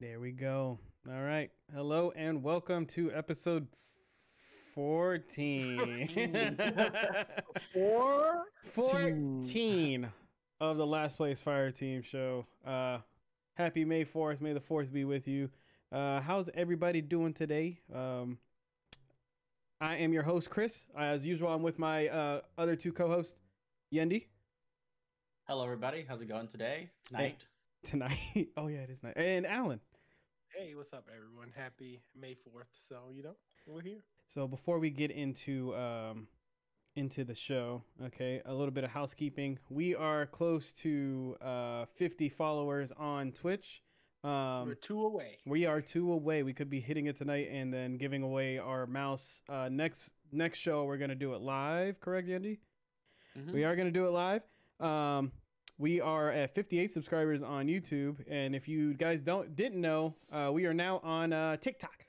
There we go. All right. Hello and welcome to episode 14. Four. 14 of the Last Place Fireteam show. Uh happy May 4th. May the 4th be with you. Uh how's everybody doing today? Um I am your host Chris. As usual, I'm with my uh other two co-hosts, Yendi Hello, everybody. How's it going today? Tonight? tonight. oh yeah, it is night. And Alan. Hey, what's up, everyone? Happy May Fourth. So you know we're here. So before we get into um into the show, okay, a little bit of housekeeping. We are close to uh 50 followers on Twitch. Um we're two away. we are two away. We could be hitting it tonight and then giving away our mouse uh next next show we're going to do it live, correct Andy? Mhm. We are going to do it live. Um we are at 58 subscribers on YouTube and if you guys don't didn't know, uh we are now on uh TikTok.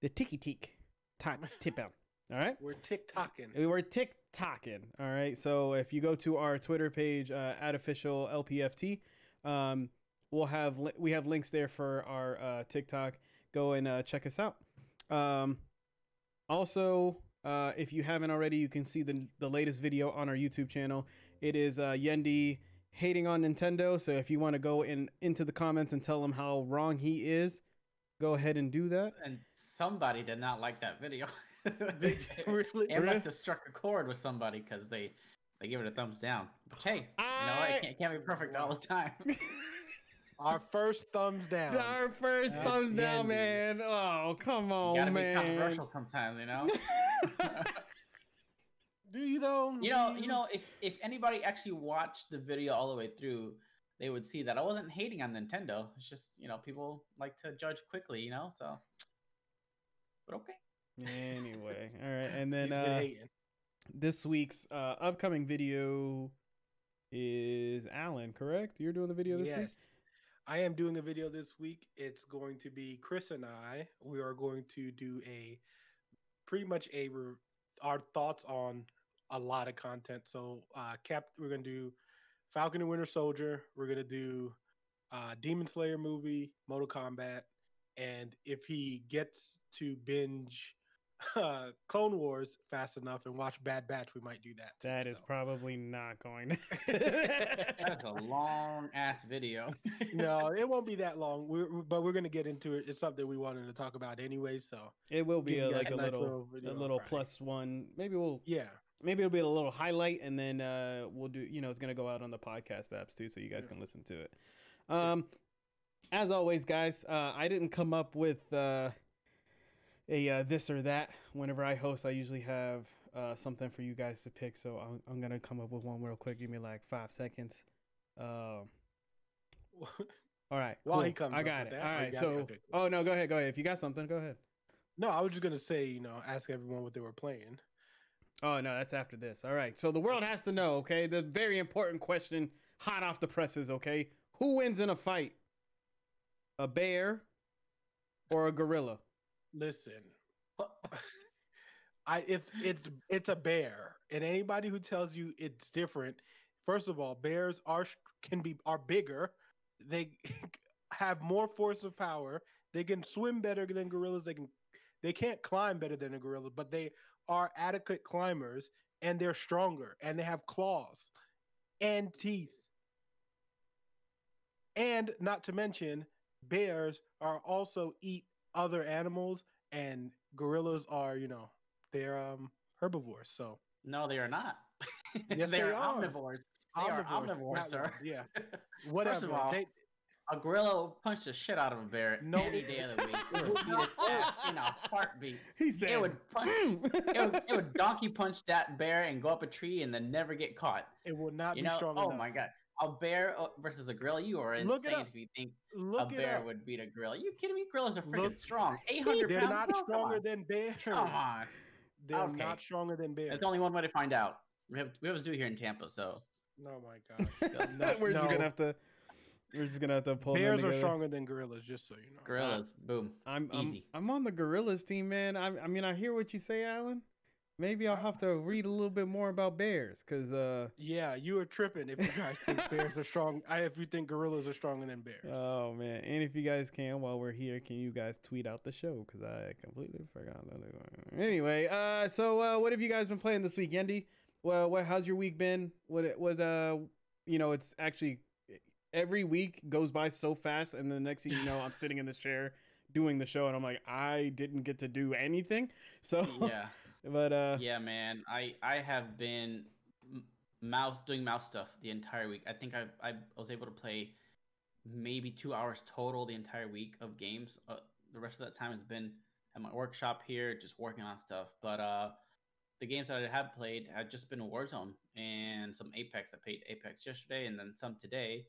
The Tiki Tik top tip out. All right? We're TikToking. We're TikToking. All right. So if you go to our Twitter page uh, at official LPFT, um, we'll have li- we have links there for our uh, TikTok. Go and uh, check us out. Um, also, uh, if you haven't already, you can see the the latest video on our YouTube channel. It is uh, Yendi hating on Nintendo. So if you want to go in into the comments and tell him how wrong he is, go ahead and do that. And somebody did not like that video. really? It must have struck a chord with somebody because they they give it a thumbs down. But hey, you know I- it can't, can't be perfect all the time. Our first thumbs down. Our first At thumbs down, man. Oh, come You on, gotta be controversial sometimes, you know. Do you though? you know, you know, if if anybody actually watched the video all the way through, they would see that I wasn't hating on Nintendo. It's just you know people like to judge quickly, you know. So, but okay. Anyway, all right, and then uh, this week's uh, upcoming video is Alan. Correct? You're doing the video this Yes. week. I am doing a video this week. It's going to be Chris and I. We are going to do a pretty much a re- our thoughts on a lot of content. So, uh, Cap, we're gonna do Falcon and Winter Soldier. We're gonna do uh, Demon Slayer movie, Mortal Kombat, and if he gets to binge uh, Clone Wars fast enough and watch Bad Batch, we might do that. too, That is so. probably not going. That's a long ass video. no, it won't be that long. We're, but we're gonna get into it. It's something we wanted to talk about anyway. So it will be a, like a a nice little, little a little Friday. plus one. Maybe we'll yeah, maybe it'll be a little highlight, and then uh, we'll do. You know, it's gonna go out on the podcast apps too, so you guys can listen to it. Um, as always, guys, uh, I didn't come up with uh, a uh, this or that. Whenever I host, I usually have uh, something for you guys to pick. So I'm, I'm gonna come up with one real quick. Give me like five seconds. Um, all right. While he comes I got it. that, All oh, right. So, Okay, cool. oh no, go ahead. Go ahead. If you got something, go ahead. no, I was just gonna say, you know, ask everyone what they were playing. Oh no, that's after this. All right. So the world has to know, okay? The very important question, hot off the presses, okay? Who wins in a fight? A bear or a gorilla? Listen, I it's it's it's a bear, and anybody who tells you it's different, first of all, bears are can be are bigger. They have more force of power. They can swim better than gorillas. They can they can't climb better than a gorilla, but they are adequate climbers and they're stronger and they have claws and teeth. And not to mention, bears are also eat other animals and gorillas are, you know, they're um herbivores. So No, they are not. Yes, they, they are, are. omnivores. They are omnivores, not- sir. Yeah. Whatever. First of all, They- A gorilla will punch the shit out of a bear No. any day of the week. It would beat its ass in a heartbeat. He said It would punch. It would, it would donkey punch that bear and go up a tree and then never get caught. it will not You be know? strong Oh enough. my god, a bear uh, versus a gorilla? You are Look insane if you think Look a bear up. would beat a gorilla. you kidding me? Gorillas are freaking Look- strong. Eight hundred They're pounds. not No, come stronger than bears. Come on. They're Okay. not stronger than bears. That's the only one way to find out. We have we have a zoo here in Tampa, so Oh my gosh. we're just No. gonna have to. We're just gonna have to pull. Bears are stronger than gorillas, just so you know. gorillas, boom. I'm, I'm Easy. I'm on the gorillas team, man. I, I mean, I hear what you say, Alan. maybe I'll have to read a little bit more about bears because uh Yeah, you are tripping if you guys think bears are strong. I if you think gorillas are stronger than bears. oh man and if you guys can while we're here can you guys tweet out the show because i completely forgot that anyway uh so uh what have you guys been playing this week yendi well what how's your week been what it was uh you know it's actually every week goes by so fast and the next thing you know i'm sitting in this chair doing the show and i'm like i didn't get to do anything. So yeah. but uh yeah man. I i have been mouse doing mouse stuff the entire week. I think i i was able to play maybe two hours total the entire week of games. Uh, the rest of that time has been at my workshop here just working on stuff. But uh the games that i have played have just been warzone and some apex. I played apex yesterday and then some today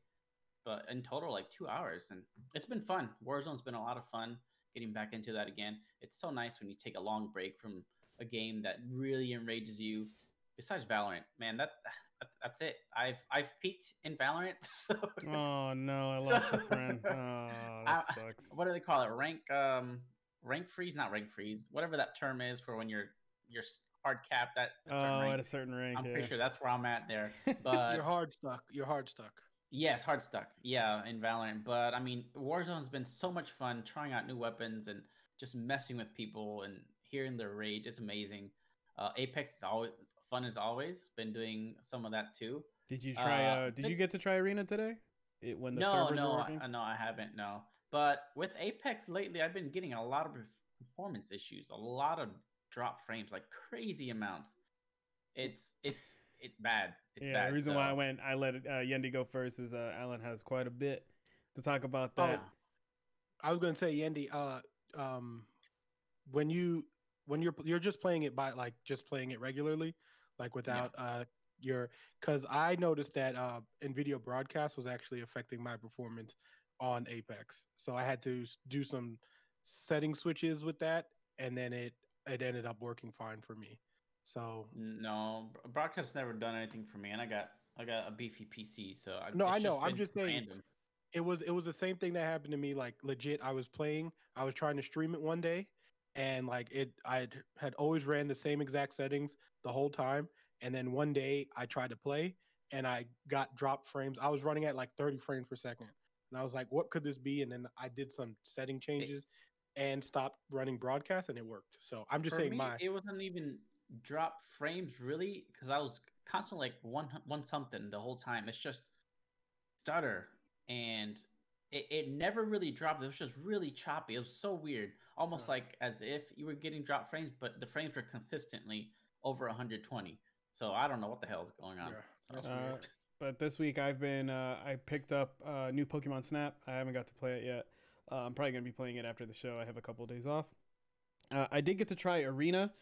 but in total like two hours and it's been fun warzone's been a lot of fun getting back into that again it's so nice when you take a long break from a game that really enrages you. Besides Valorant, man, that, that that's it. I've I've peaked in Valorant. So oh no i So- lost a friend oh that I- sucks what do they call it? Rank um rank freeze, not rank freeze. Whatever that term is for when you're you're hard capped at a certain oh rank. at a certain rank I'm yeah. pretty sure that's where I'm at there. But You're hard stuck. You're hard stuck. Yes, hard stuck. Yeah, in Valorant. But I mean, Warzone's been so much fun trying out new weapons and just messing with people and hearing their rage. It's amazing. Uh, Apex is always fun as always. Been doing some of that too. Did you try? Uh, Uh, did you get to try Arena today? It, when the no, servers no, were working. I, no, I haven't. No, but with Apex lately, I've been getting a lot of performance issues. A lot of drop frames, like crazy amounts. It's it's it's bad. It's yeah, bad. the reason why I went, I let uh, Yendi go first is uh, Alan has quite a bit to talk about Oh, that. I was gonna say, Yendi, uh, um, when you when you're you're just playing it by like just playing it regularly, like without uh your because I noticed that uh NVIDIA broadcast was actually affecting my performance on Apex, so I had to do some setting switches with that, and then it it ended up working fine for me. So No, Bro- broadcast's never done anything for me, and I got I got a beefy PC, so I, No, I know, I'm just saying- random. it was it was the same thing that happened to me like legit i was playing i was trying to stream it one day and like it i had always ran the same exact settings the whole time and then one day i tried to play and i got dropped frames. I was running at like 30 frames per second and i was like what could this be? And then i did some setting changes and stopped running broadcast and it worked. So i'm just saying me, my it wasn't even drop frames really, because I was constantly like one one something the whole time. It's just stutter, and it, it never really dropped. It was just really choppy. It was so weird, almost Huh. like as if you were getting drop frames, but the frames were consistently over 120. So I don't know what the hell is going on. Yeah, that's Uh, weird. But this week I've been, uh, I picked up uh, new Pokemon Snap. I haven't got to play it yet. Uh, I'm probably gonna be playing it after the show. I have a couple days off. Uh, I did get to try Arena.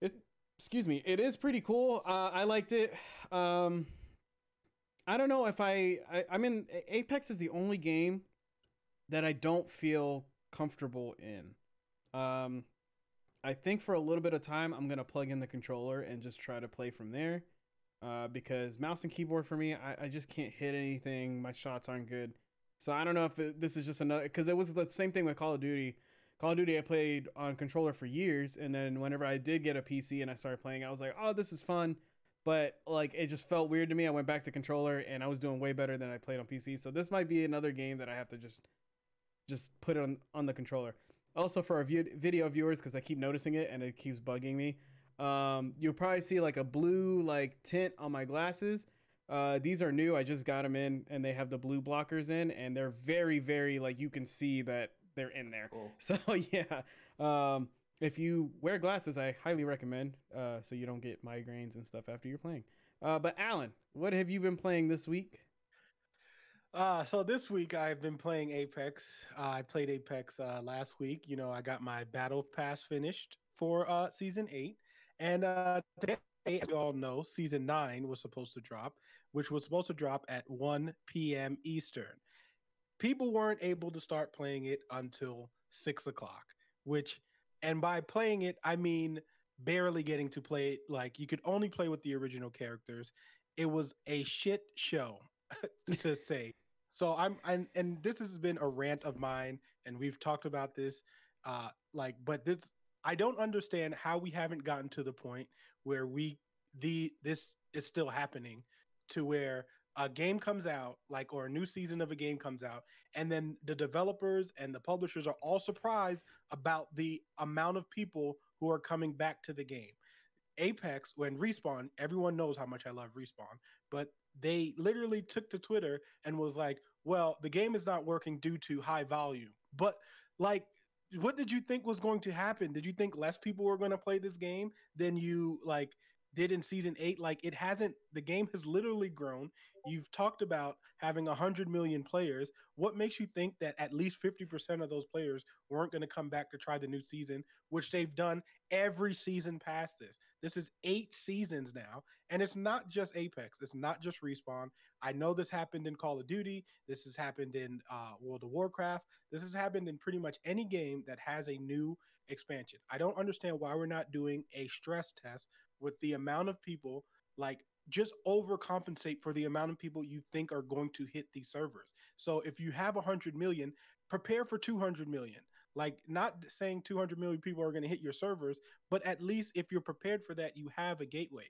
It, excuse me, it is pretty cool. Uh, I liked it. Um, I don't know if I, I, I mean, Apex is the only game that I don't feel comfortable in. Um, I think for a little bit of time, I'm gonna plug in the controller and just try to play from there. Uh, because mouse and keyboard for me, I, I just can't hit anything. My shots aren't good. So I don't know if it, this is just another because it was the same thing with Call of Duty. Call of Duty I played on controller for years, and then whenever I did get a PC and I started playing, I was like, oh, this is fun. But like it just felt weird to me. I went back to controller and I was doing way better than I played on PC. So this might be another game that I have to just just put it on on the controller. Also for our view, video viewers, because I keep noticing it and it keeps bugging me. Um, you'll probably see like a blue like tint on my glasses. Uh, these are new. I just got them in, and they have the blue blockers in, and they're very, very like you can see that they're in there. Cool. So yeah, um, if you wear glasses, I highly recommend, uh, so you don't get migraines and stuff after you're playing. Uh, but Alan, what have you been playing this week? Uh, so this week I've been playing Apex. Uh, I played Apex uh, last week. You know, I got my battle pass finished for uh, season eight, and uh, today, as you all know, season nine was supposed to drop, which was supposed to drop at 1 p.m. Eastern. People weren't able to start playing it until six o'clock, which, and by playing it, I mean barely getting to play it. Like you could only play with the original characters. It was a shit show to say. So I'm and and this has been a rant of mine, and we've talked about this. Uh, like, but this I don't understand how we haven't gotten to the point where we the this is still happening to where a game comes out like or a new season of a game comes out and then the developers and the publishers are all surprised about the amount of people who are coming back to the game. Apex when respawn everyone knows how much i love respawn but they literally took to twitter and was like well the game is not working due to high volume. But like what did you think was going to happen? Did you think less people were going to play this game than you like did in season eight. Like it hasn't, the game has literally grown. You've talked about having 100 million players. What makes you think that at least 50% of those players weren't going to come back to try the new season, which they've done every season past this? This is eight seasons now. And it's not just Apex, it's not just Respawn. I know this happened in Call of Duty. This has happened in uh, World of Warcraft. This has happened in pretty much any game that has a new expansion. I don't understand why we're not doing a stress test with the amount of people like just overcompensate for the amount of people you think are going to hit these servers. So if you have 100 million, prepare for 200 million. Like not saying 200 million people are going to hit your servers, but at least if you're prepared for that, you have a gateway.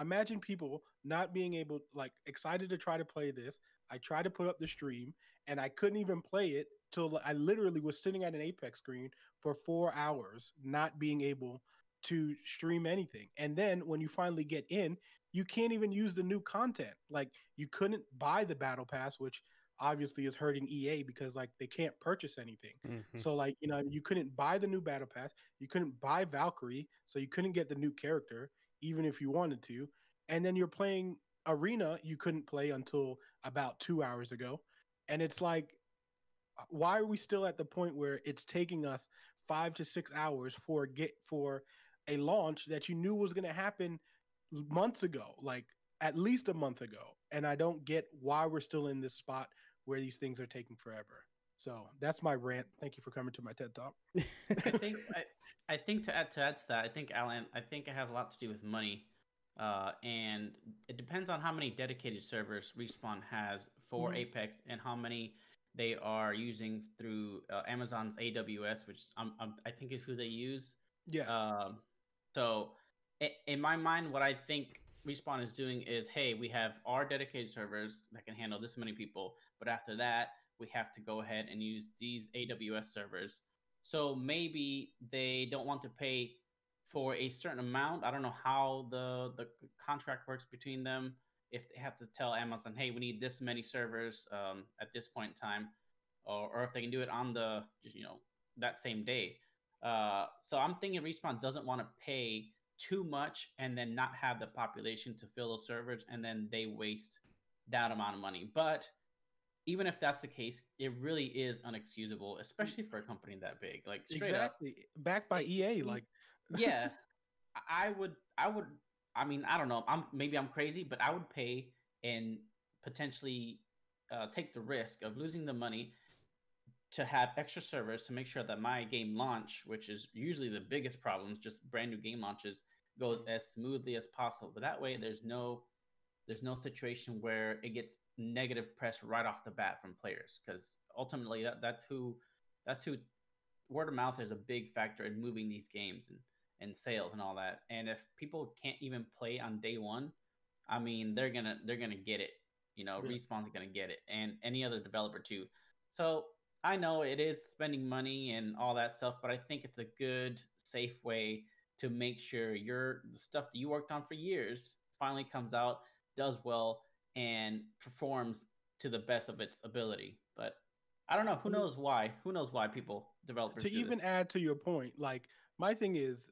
Imagine people not being able like excited to try to play this. I tried to put up the stream and I couldn't even play it till I literally was sitting at an Apex screen for 4 hours not being able to stream anything. And then when you finally get in, you can't even use the new content. Like you couldn't buy the battle pass, which obviously is hurting EA because like they can't purchase anything. Mm-hmm. So like, you know, you couldn't buy the new battle pass, you couldn't buy Valkyrie, so you couldn't get the new character even if you wanted to. And then you're playing Arena, you couldn't play until about 2 hours ago. And it's like why are we still at the point where it's taking us 5 to 6 hours for get for a launch that you knew was going to happen months ago, like at least a month ago. And I don't get why we're still in this spot where these things are taking forever. So that's my rant. Thank you for coming to my TED Talk. I think I, I, think to add to add to that, I think Alan, I think it has a lot to do with money, uh, and it depends on how many dedicated servers Respawn has for mm-hmm. Apex and how many they are using through uh, Amazon's AWS, which I'm, I'm, i think is who they use. Yeah. Um, so, in my mind, what I think Respawn is doing is, hey, we have our dedicated servers that can handle this many people, but after that, we have to go ahead and use these AWS servers. So maybe they don't want to pay for a certain amount. I don't know how the the contract works between them. If they have to tell Amazon, hey, we need this many servers um, at this point in time, or, or if they can do it on the you know that same day. Uh, so I'm thinking Respawn doesn't want to pay too much and then not have the population to fill those servers, and then they waste that amount of money. But even if that's the case, it really is unexcusable, especially for a company that big. Like exactly up, backed by EA. Like yeah, I would. I would. I mean, I don't know. I'm maybe I'm crazy, but I would pay and potentially uh, take the risk of losing the money to have extra servers to make sure that my game launch, which is usually the biggest problems, just brand new game launches, goes mm-hmm. as smoothly as possible. But that way, there's no there's no situation where it gets negative press right off the bat from players because ultimately that, that's who that's who word of mouth is a big factor in moving these games and, and sales and all that. And if people can't even play on day one, I mean they're gonna they're gonna get it. You know, yeah. Respawn's gonna get it, and any other developer too. So I know it is spending money and all that stuff, but I think it's a good, safe way to make sure your the stuff that you worked on for years finally comes out, does well, and performs to the best of its ability. But I don't know. Who knows why? Who knows why people developers to even this. add to your point? Like my thing is,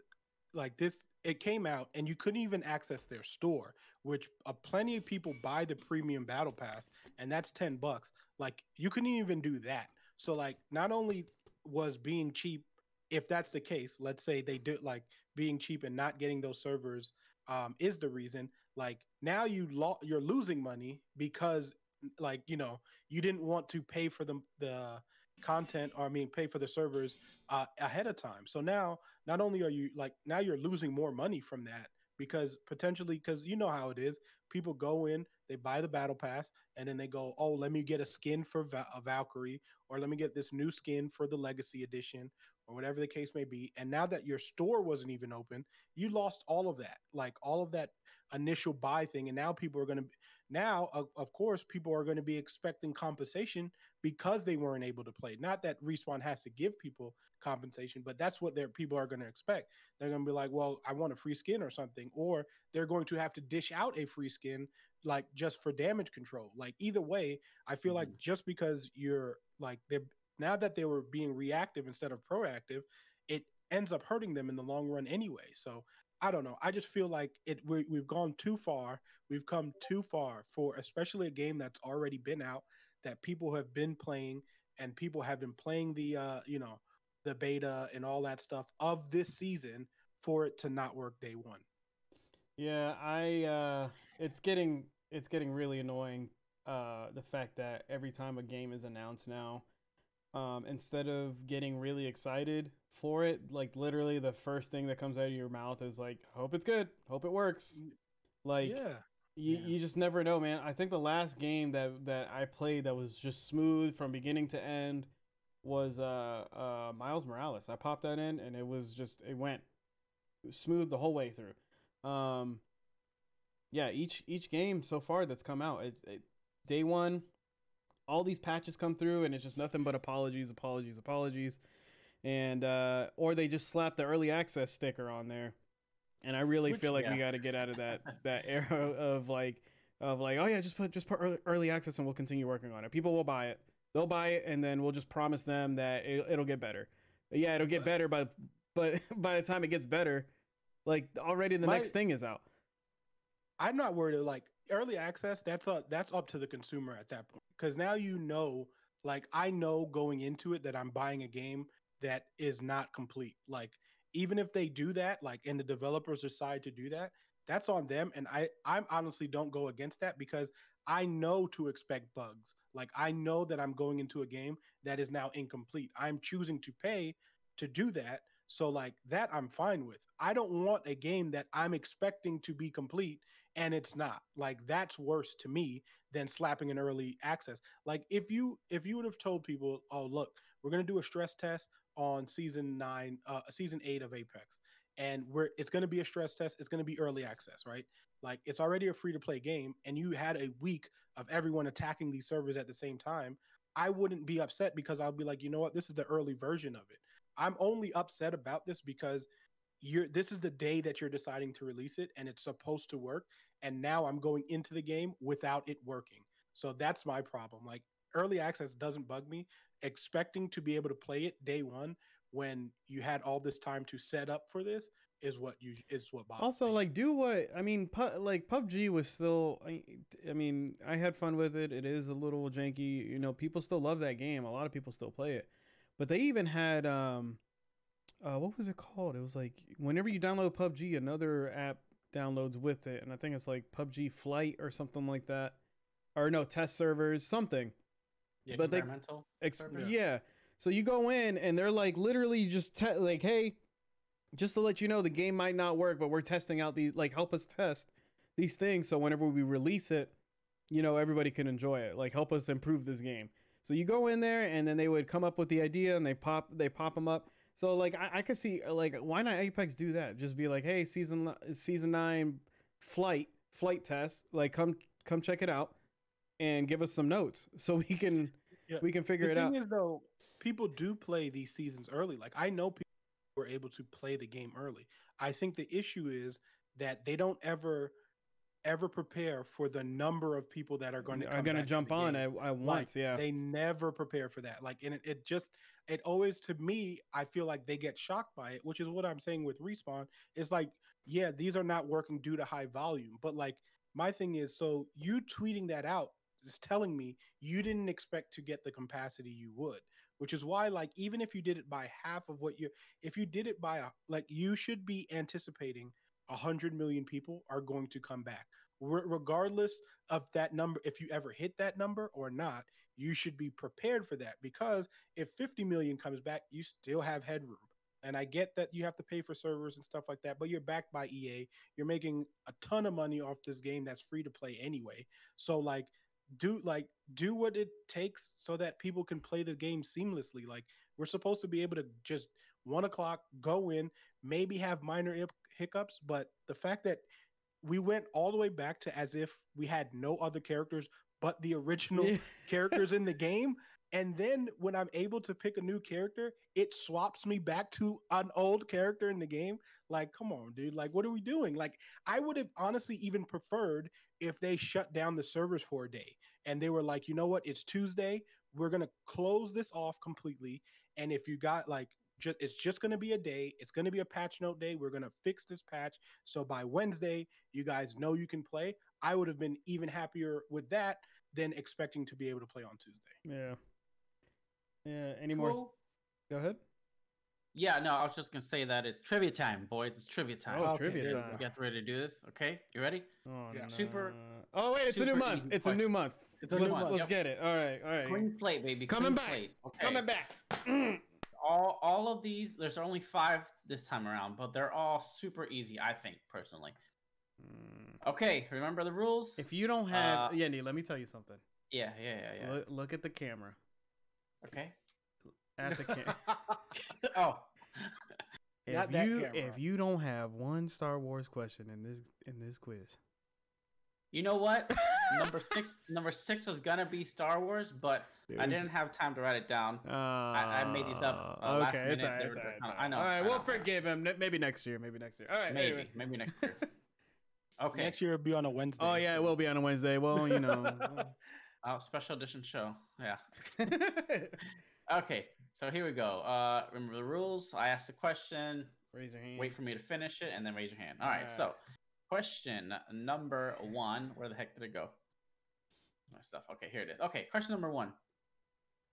like this, it came out and you couldn't even access their store, which uh, plenty of people buy the premium battle pass, and that's ten bucks. Like you couldn't even do that. So like not only was being cheap, if that's the case, let's say they did like being cheap and not getting those servers um, is the reason. Like now you lo- you're losing money because like you know you didn't want to pay for the the content or I mean pay for the servers uh, ahead of time. So now not only are you like now you're losing more money from that because potentially because you know how it is people go in they buy the battle pass and then they go oh let me get a skin for a valkyrie or let me get this new skin for the legacy edition or whatever the case may be. And now that your store wasn't even open, you lost all of that, like all of that initial buy thing. And now people are going to, now, of, of course, people are going to be expecting compensation because they weren't able to play. Not that Respawn has to give people compensation, but that's what their people are going to expect. They're going to be like, well, I want a free skin or something, or they're going to have to dish out a free skin like just for damage control. Like either way, I feel mm-hmm. like just because you're like they're now that they were being reactive instead of proactive, it ends up hurting them in the long run anyway. So I don't know. I just feel like it we, we've gone too far. We've come too far for especially a game that's already been out that people have been playing and people have been playing the uh, you know, the beta and all that stuff of this season for it to not work day 1. Yeah, I uh it's getting it's getting really annoying uh the fact that every time a game is announced now um instead of getting really excited for it like literally the first thing that comes out of your mouth is like hope it's good. Hope it works. Like yeah. you, yeah. you just never know man. I think the last game that that i played that was just smooth from beginning to end was uh uh miles morales. I popped that in and it was just it went smooth the whole way through. Um yeah each each game so far that's come out it, it day one all these patches come through and it's just nothing but apologies apologies apologies and uh, or they just slap the early access sticker on there. And I really Which, feel like yeah. we got to get out of that that era of like of like oh yeah just put just put early, early access and we'll continue working on it. People will buy it. They'll buy it and then we'll just promise them that it, it'll get better. Yeah, it'll get better, but but by the time it gets better, like already the My, next thing is out. I'm not worried. Like early access, that's a, that's up to the consumer at that point because now you know. Like I know going into it that I'm buying a game that is not complete. Like even if they do that, like and the developers decide to do that, that's on them. And I I honestly don't go against that because I know to expect bugs. Like I know that I'm going into a game that is now incomplete. I'm choosing to pay to do that. So like that I'm fine with. I don't want a game that I'm expecting to be complete and it's not. Like that's worse to me than slapping an early access. Like if you if you would have told people, "Oh, look, we're going to do a stress test on season nine, uh, season eight of Apex, and we're it's going to be a stress test. It's going to be early access, right? Like it's already a free to play game, and you had a week of everyone attacking these servers at the same time. I wouldn't be upset because I'll be like, you know what, this is the early version of it. I'm only upset about this because you're this is the day that you're deciding to release it and it's supposed to work and now I'm going into the game without it working. So that's my problem. Like early access doesn't bug me. Expecting to be able to play it day one when you had all this time to set up for this is what you is what bothers also me. like do what i mean pu- like pubg was still I, I mean i had fun with it. It is a little janky you know people still love that game. A lot of people still play it. But they even had um uh what was it called? It was like whenever you download pubg another app downloads with it. And i think it's like pubg flight or something like that. Or no test servers something the but experimental. They, ex- yeah. yeah. So you go in and they're like literally just te- like, hey, just to let you know, the game might not work, but we're testing out these like help us test these things so whenever we release it, you know, everybody can enjoy it. Like help us improve this game. So you go in there and then they would come up with the idea and they pop they pop them up. So like I, I could see like why not Apex do that? Just be like, hey, season season nine flight flight test, like come come check it out and give us some notes so we can yeah. we can figure the it out. The thing is though, people do play these seasons early. Like I know people were able to play the game early. I think the issue is that they don't ever ever prepare for the number of people that are going to are going to jump on at, at once. Like, yeah, they never prepare for that. Like, and it, it just it always to me, I feel like they get shocked by it, which is what I'm saying with respawn. It's like, yeah, these are not working due to high volume, but like my thing is, so you tweeting that out is telling me you didn't expect to get the capacity you would which is why like even if you did it by half of what you if you did it by a, like you should be anticipating 100 million people are going to come back regardless of that number if you ever hit that number or not you should be prepared for that because if 50 million comes back you still have headroom and I get that you have to pay for servers and stuff like that, but you're backed by EA. You're making a ton of money off this game that's free to play anyway. So like do like do what it takes so that people can play the game seamlessly like we're supposed to be able to just one o'clock, go in, maybe have minor hiccups, but the fact that we went all the way back to as if we had no other characters but the original characters in the game. And then when I'm able to pick a new character, it swaps me back to an old character in the game. Like, come on, dude. Like, what are we doing? Like, I would have honestly even preferred if they shut down the servers for a day and they were like, you know what? It's Tuesday. We're going to close this off completely. And if you got like, just, it's just going to be a day. It's going to be a patch note day. We're going to fix this patch. So by Wednesday, you guys know you can play. I would have been even happier with that than expecting to be able to play on Tuesday. Yeah. Yeah. Any more? Go ahead. Yeah, no, I was just gonna say that it's trivia time, boys. It's trivia time. Oh, Okay, trivia time. You get ready to do this? Okay, you ready? Oh, Yeah. no. Super- Oh wait, it's a new month. easy It's a new month. It's a let's, new month, Let's yep. get it. All right. All right. Clean slate, baby. Coming clean back. Slate. Okay. Coming back. All all of these. There's only five this time around, but they're all super easy. I think personally. Okay, remember the rules? If you don't have Uh, Yendi, let me tell you something. yeah, yeah, yeah, yeah. Look, look at the camera. Okay. At the camera. oh, Not if that you camera. if you don't have one Star Wars question in this in this quiz, you know what? number six. Number six was gonna be Star Wars, but I didn't have time to write it down. Uh, I made these up, uh, last okay, it's alright. It's alright. it's I know, All right, I we'll know, forgive him. Maybe next year. Maybe next year. All right. Maybe, anyway. maybe next year. Okay. Next year it'll be on a Wednesday. Oh yeah, it will be on a Wednesday. Well, you know. Uh, special edition show. Yeah. Okay. So here we go. Uh, remember the rules. I asked a question. Raise your hand. Wait for me to finish it, and then raise your hand. All right. So, question number one. Where the heck did it go? My stuff. Okay, here it is. Okay, question number one.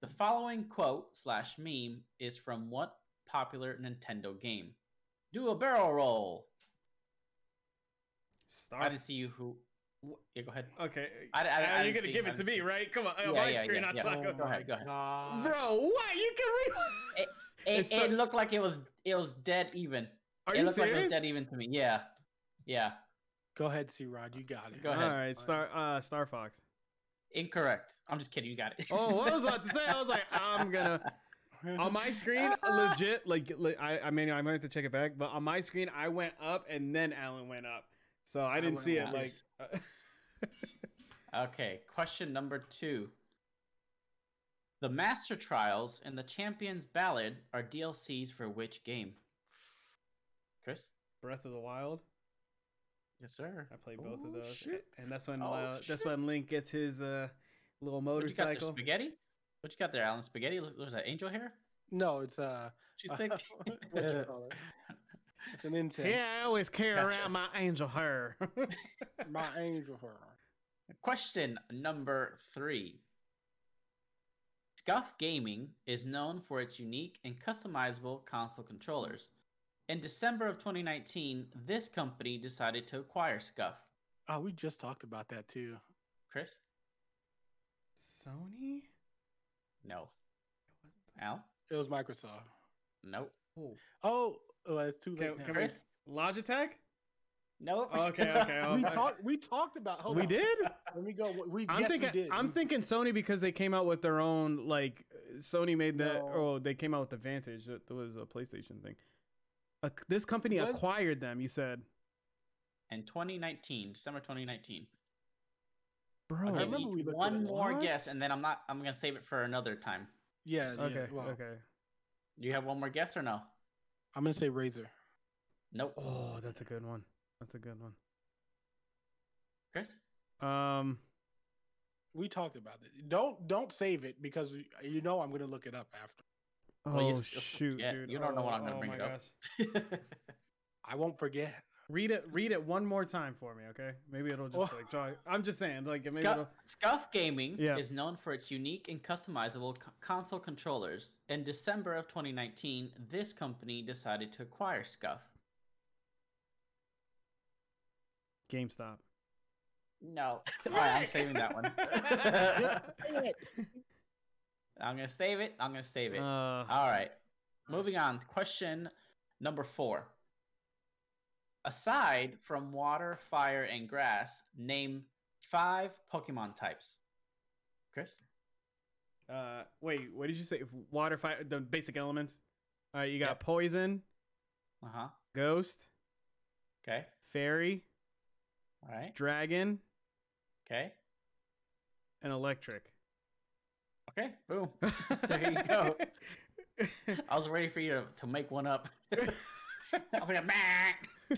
The following quote slash meme is from what popular Nintendo game? Do a barrel roll. Star. I didn't see you. Who? Yeah, go ahead. Okay. I- I- I Uh, you're gonna see- give I it to me, right? Come on. on Yeah, my yeah, screen, yeah, I yeah. suck. Oh Go ahead, go ahead. gosh. Bro, what? You can read. It, It's it looked like it was it was dead even. Are it you looked like it was dead even to me. Yeah, yeah. Go ahead, C Rod. You got it. Go ahead. right, Star uh Star Fox. Incorrect. I'm just kidding. You got it. Oh, what was I about to say? I was like, I'm gonna on my screen, legit. Like, li- I, I mean, I might have to check it back, but on my screen, I went up and then Alan went up, so I didn't went see it. Like, uh, Okay, question number two. The Master Trials and the Champion's Ballad are DLCs for which game? Chris? Breath of the Wild. Yes, sir. I played both of Oh, those, shit. and that's when Oh, uh, that's when Link gets his uh little What you got there? motorcycle. Spaghetti? What you got there, Alan? Spaghetti? What was that? Angel hair? No, it's uh, What you think? what you call it? It's an incense. Yeah, I always carry Gotcha. around my angel hair. My angel hair. Question number three. Scuf Gaming is known for its unique and customizable console controllers. In December of 2019, this company decided to acquire Scuf. Oh, we just talked about that too. Chris? Sony. No. Al? It was Microsoft. Nope. Oh, Oh, well, it's too late. can, can we Chris? Logitech? Nope. Okay, okay, we okay. talked. We talked about. Hold we on. did. Let me go. We I'm yes, thinking. we did. I'm thinking Sony because they came out with their own like Sony made that. No. Oh, they came out with the Vantage. That that was a PlayStation thing. Uh, this company Was- acquired them. You said, In 2019, December 2019. bro. I'll remember we one it. more What? guess, and then I'm not. I'm gonna save it for another time. Yeah. yeah, Okay. well, Okay. Do you have one more guess or no? I'm gonna say Razer. Nope. Oh, that's a good one. That's a good one. Chris? Um. We talked about it. Don't don't save it because you- you know I'm gonna look it up after. Well, you oh shoot, yeah, dude. you don't know what I'm Oh, gonna oh bring my it up. I won't forget. Read it. Read it one more time for me, okay? Maybe it'll just like draw. I'm just saying, like maybe Scuf, it'll. Scuf Gaming Yeah. is known for its unique and customizable co- console controllers. In December of 2019, this company decided to acquire Scuf. GameStop. No. All right, I'm saving that one. I'm going to save it. I'm going to save it. Uh, All right. Moving on. Question number four. Aside from water, fire, and grass, name five Pokemon types. Chris? uh, wait. What did you say? Water, fire, the basic elements. All right, you got Yep. poison, Uh huh. ghost, Okay. fairy, All right. dragon, Okay. and electric. Okay. Boom. there you go. I was ready for you to, to make one up. I was like, "Bah."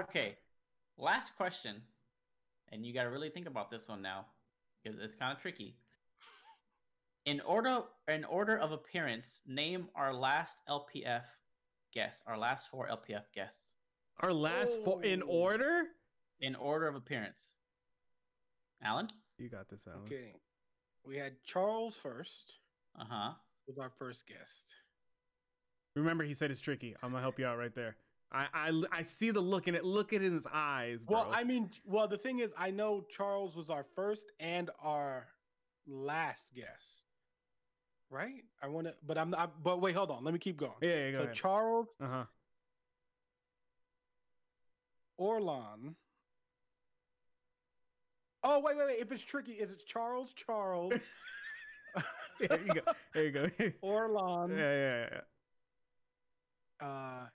okay. Last question, and you got to really think about this one now because it's kind of tricky. In order, in order of appearance, name our last LPF guest. Our last four LPF guests Our last four in order. in order of appearance. Alan. You got this, Alan. Okay. We had Charles first, Uh huh. was our first guest. Remember, he said it's tricky. I'm gonna help you out right there. I I, I see the look in it. Look at his eyes, bro. Well, I mean, well, the thing is, I know Charles was our first and our last guest, right? I want to, but I'm not. But wait, hold on. Let me keep going. yeah, yeah, go so ahead. Charles, uh huh. Orlon. Oh wait, wait, wait. If it's tricky, is it Charles, Charles, There you go. There you go. Orlon, yeah, yeah, yeah. Uh,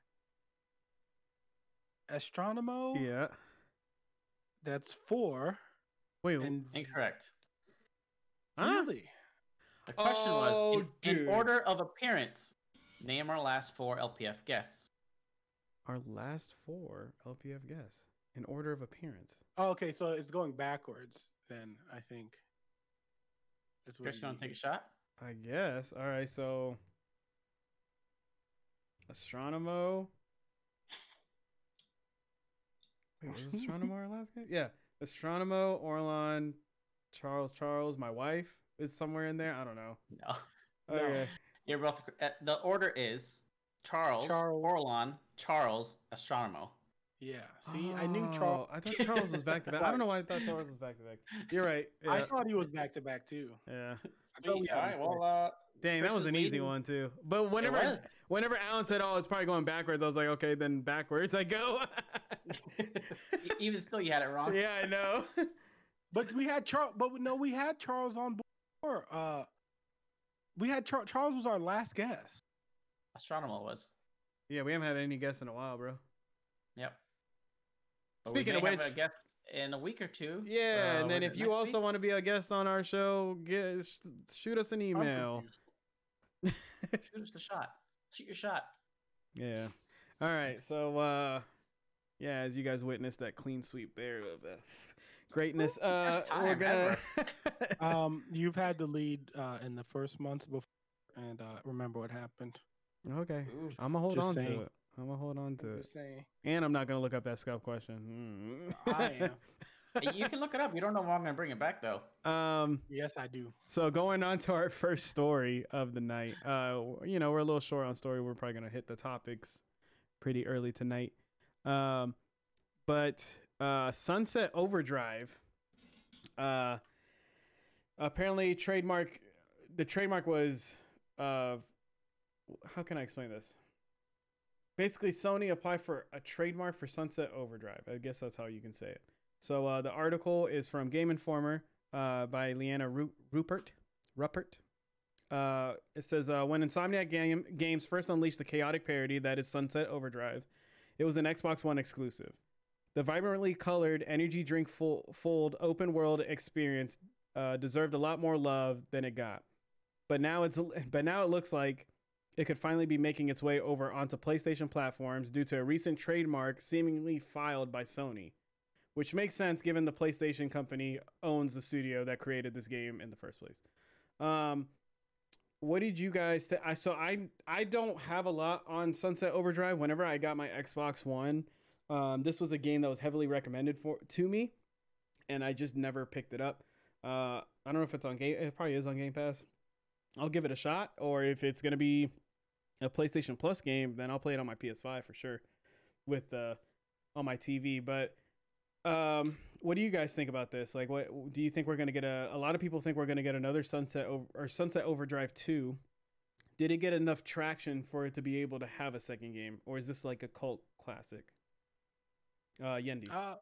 Astronomo? Yeah. That's four. Wait. And Incorrect. huh? really, The question Oh, was in, in order of appearance. Name our last four LPF guests. Our last four LPF guests in order of appearance. oh, okay. So it's going backwards. Then I think. Is what Chris, it you want to take a shot? I guess. All right. So. Astronomo. Wait, was Astronomo our last guy? Yeah. Astronomo, Orlon, Charles, Charles, my wife is somewhere in there. I don't know. No. No. You're both. uh, The order is Charles, Charles. Orlon, Charles, Astronomo. Yeah. See, I knew Charles. Oh, I thought Charles was back to back. I don't know why I thought Charles was back to back. You're right. I thought he was back to back too. yeah. thought we Sweet. All had right. him Well, uh, Dang, that was is an easy one too. But whenever whenever Alan said, "Oh, it's probably going backwards," I was like, "Okay, then backwards I go." even still, you had it wrong. yeah, I know. But we had Charles. But no, we had Charles on board. Uh, we had Char- Charles was our last guest. Astronomer was. yeah, we haven't had any guests in a while, bro. Yep. But we Speaking may of have which- a guest in a week or two. Yeah, Uh, and then if you also week? want to be a guest on our show, get sh- shoot us an I'm email. Confused. shoot us the shot. Shoot your shot. yeah. All right. So, uh, yeah, as you guys witnessed that clean sweep there of uh, greatness, Woo, uh, first we're time gonna. Um, you've had the lead uh, in the first months before, and uh, remember what happened. okay. Ooh. I'm gonna hold Just on saying. to it. I'm gonna hold on to I'm it. saying. And I'm not gonna look up that scalp question. I am. you can look it up. You don't know why I'm gonna bring it back though. Um. Yes, I do. So going on to our first story of the night. Uh, you know, we're a little short on story. We're probably gonna hit the topics pretty early tonight. Um, but uh, Sunset Overdrive. Uh, apparently trademark. The trademark was. Uh, how can I explain this? Basically, Sony applied for a trademark for Sunset Overdrive. I guess that's how you can say it. So uh, the article is from Game Informer uh, by Liana Ru- Ruppert. Ruppert. Uh, it says uh, when Insomniac Game- Games first unleashed the chaotic parody that is Sunset Overdrive, it was an Xbox One exclusive. The vibrantly colored energy drink full- fold open world experience uh, deserved a lot more love than it got, but now it's but now it looks like it could finally be making its way over onto PlayStation platforms due to a recent trademark seemingly filed by Sony which makes sense given the PlayStation company owns the studio that created this game in the first place. Um, what did you guys? Th- I so I I don't have a lot on Sunset Overdrive. Whenever I got my Xbox One, um, this was a game that was heavily recommended for to me, and I just never picked it up. Uh, I don't know if it's on game. It probably is on Game Pass. I'll give it a shot, or if it's gonna be a PlayStation Plus game, then I'll play it on my PS5 for sure, with uh, on my TV. But um, what do you guys think about this? Like, what do you think we're gonna get? A a lot of people think we're gonna get another Sunset Over, or Sunset Overdrive two. Did it get enough traction for it to be able to have a second game, or is this like a cult classic? Uh, Yendi Uh,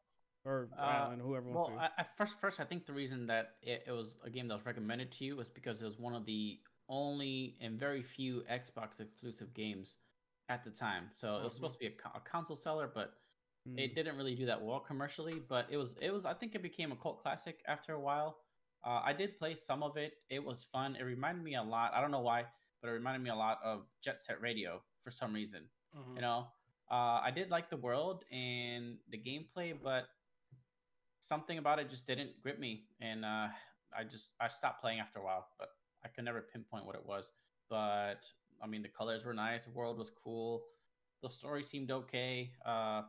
or Uh, Alan, whoever wants Well, to. I, I first, first, I think the reason that it, it was a game that was recommended to you was because it was one of the only and very few Xbox exclusive games at the time. So it was Mhm. supposed to be a, a console seller, but Mm. it didn't really do that well commercially. But it was it was I think it became a cult classic after a while. Uh, I did play some of it. It was fun. It reminded me a lot. I don't know why, but it reminded me a lot of Jet Set Radio for some reason. Mhm. You know, uh, I did like the world and the gameplay, but something about it just didn't grip me, and uh, I just I stopped playing after a while. But I could never pinpoint what it was. But I mean, the colors were nice. The world was cool. The story seemed okay. Uh,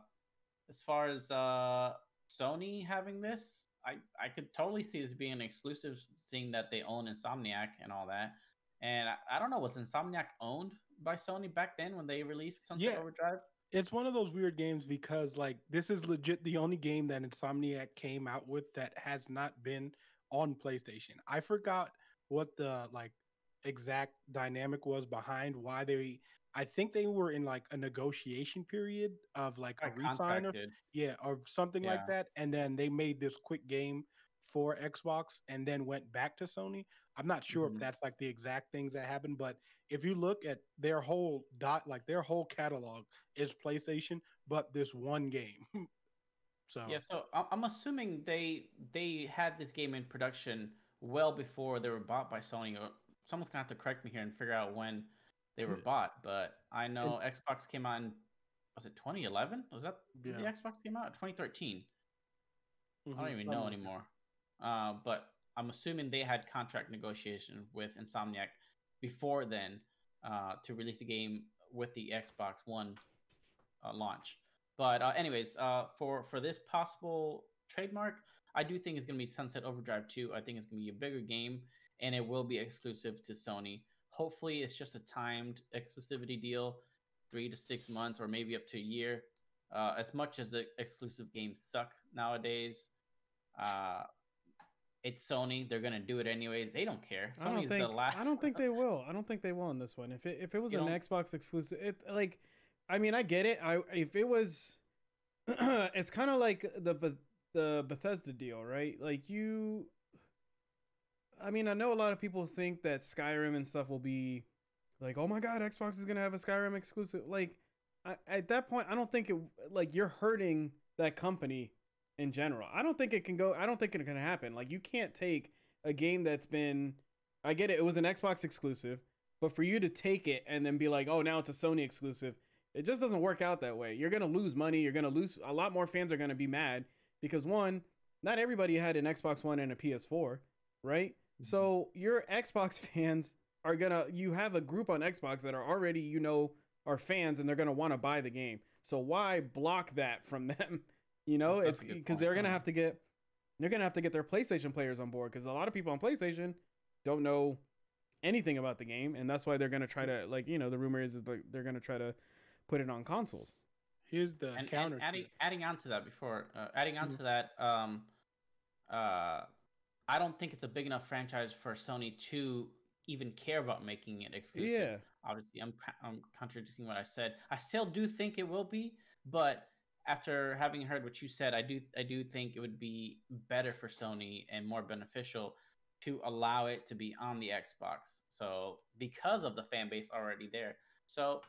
as far as uh, Sony having this, I I could totally see this being an exclusive, seeing that they own Insomniac and all that. And I, I don't know, was Insomniac owned by Sony back then when they released Sunset Yeah. Overdrive? It's one of those weird games because like this is legit the only game that Insomniac came out with that has not been on PlayStation. I forgot what the like exact dynamic was behind why they I think they were in like a negotiation period of like a Got resign or yeah, or something like that. And then they made this quick game for Xbox and then went back to Sony. I'm not sure Mhm. if that's like the exact things that happened, but if you look at their whole dot, like their whole catalog is PlayStation, but this one game. so Yeah, so I'm assuming they they had this game in production well before they were bought by Sony. Or someone's gonna have to correct me here and figure out when they were bought. But I know Xbox came out in was it 2011? Was that when the Xbox came out? 2013. I mhm, don't even something know like anymore. Uh, but I'm assuming they had contract negotiation with Insomniac before then uh, to release a game with the Xbox One uh, launch. But uh, anyways, uh, for for this possible trademark, I do think it's gonna be Sunset Overdrive 2. I think it's gonna be a bigger game, and it will be exclusive to Sony. Hopefully, it's just a timed exclusivity deal, three to six months, or maybe up to a year. Uh, as much as the exclusive games suck nowadays, uh, it's Sony. They're gonna do it anyways. They don't care. I don't Sony's think the last. I don't think they will. I don't think they will in this one. If it if it was You an don't- Xbox exclusive, it like, I mean, I get it. I if it was, it's kind of like the the Bethesda deal, right? Like you, I mean, I know a lot of people think that Skyrim and stuff will be like, oh my god, Xbox is gonna have a Skyrim exclusive. Like, I, at that point, I don't think it like you're hurting that company in general. I don't think it can go. I don't think it can happen. Like, you can't take a game that's been I get it. It was an Xbox exclusive, but for you to take it and then be like, "Oh, now it's a Sony exclusive," it just doesn't work out that way. You're gonna lose money. You're gonna lose. A lot more fans are gonna be mad because one, not everybody had an Xbox One and a PS4, right? So your Xbox fans are gonna. You have a group on Xbox that are already, you know, are fans, and they're gonna want to buy the game. So why block that from them? You know, That's it's because they're gonna have to get. They're gonna have to get their PlayStation players on board because a lot of people on PlayStation don't know anything about the game, and that's why they're gonna try to like you know the rumor is that they're gonna try to put it on consoles. Here's the and, counter. and adding adding on to that before uh, adding on Mhm. to that um uh i don't think it's a big enough franchise for sony to even care about making it exclusive. Yeah, obviously I'm, I'm contradicting what i said. I still do think it will be but after having heard what you said i do i do think it would be better for sony and more beneficial to allow it to be on the xbox. So because of the fan base already there. So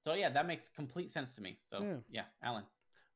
so yeah that makes complete sense to me. So Yeah. yeah alan.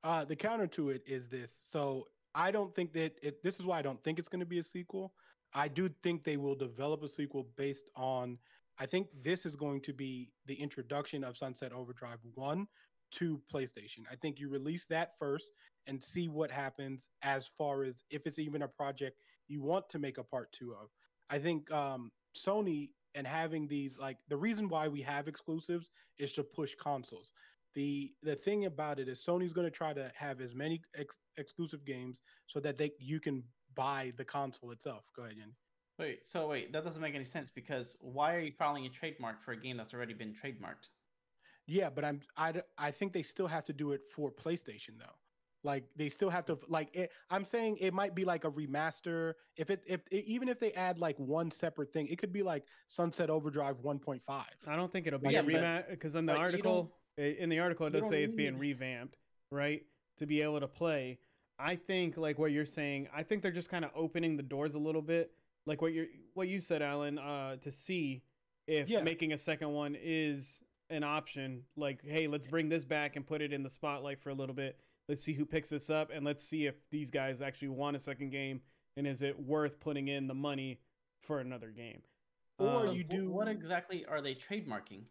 Uh, the counter to it is this. So I don't think that it. This is why I don't think it's going to be a sequel. I do think they will develop a sequel based on. I think this is going to be the introduction of Sunset Overdrive One to PlayStation. I think you release that first and see what happens as far as if it's even a project you want to make a part two of. I think um, Sony and having these like the reason why we have exclusives is to push consoles the the thing about it is Sony's going to try to have as many ex- exclusive games so that they you can buy the console itself. Go ahead, Yanni. Wait, so wait, that doesn't make any sense because why are you filing a trademark for a game that's already been trademarked? Yeah, but I'm I d- I think they still have to do it for PlayStation though. Like they still have to like it, I'm saying it might be like a remaster. If it if it, even if they add like one separate thing, it could be like Sunset Overdrive 1.5. I don't think it'll be Yeah, a but- rematch because in the but you article, i- in the article, it does say it's being need- revamped, right, to be able to play. I think like what you're saying. I think they're just kind of opening the doors a little bit, like what you are what you said, Alan, uh, to see if Yeah. making a second one is an option. Like, hey, let's bring this back and put it in the spotlight for a little bit. Let's see who picks this up, and let's see if these guys actually want a second game, and is it worth putting in the money for another game? Or Um, you do- What exactly are they trademarking?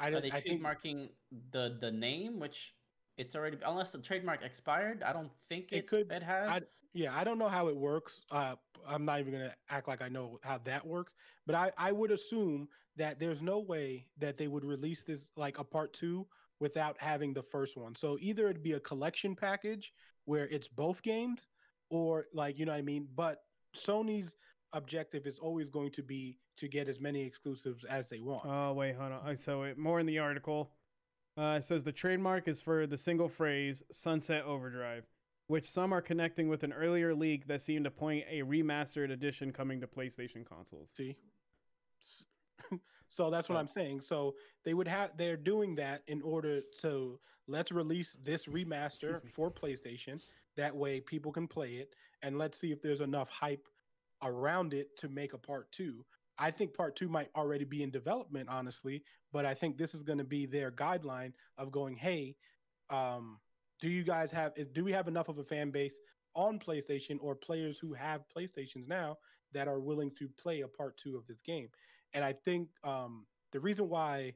I, Are don't- they I think trademarking the the name, which it's already unless the trademark expired? I don't think It it, could- It has. I- yeah, I don't know how it works. Uh, I'm not even gonna act like I know how that works, but I, I would assume that there's no way that they would release this like a part two without having the first one. So either it'd be a collection package where it's both games, or like you know what I mean. But Sony's objective is always going to be to get as many exclusives as they want. Oh wait, hold on. Uh, So it, more in the article, uh, it says the trademark is for the single phrase "Sunset Overdrive," which some are connecting with an earlier leak that seemed to point a remastered edition coming to PlayStation consoles. See. So that's what Oh. I'm saying. So they would have they're doing that in order to let's release this remaster for PlayStation. That way people can play it and let's see if there's enough hype around it to make a part 2. I think part 2 might already be in development honestly, but I think this is going to be their guideline of going, "Hey, um do you guys have do we have enough of a fan base on PlayStation or players who have PlayStations now that are willing to play a part two of this game. And I think um, the reason why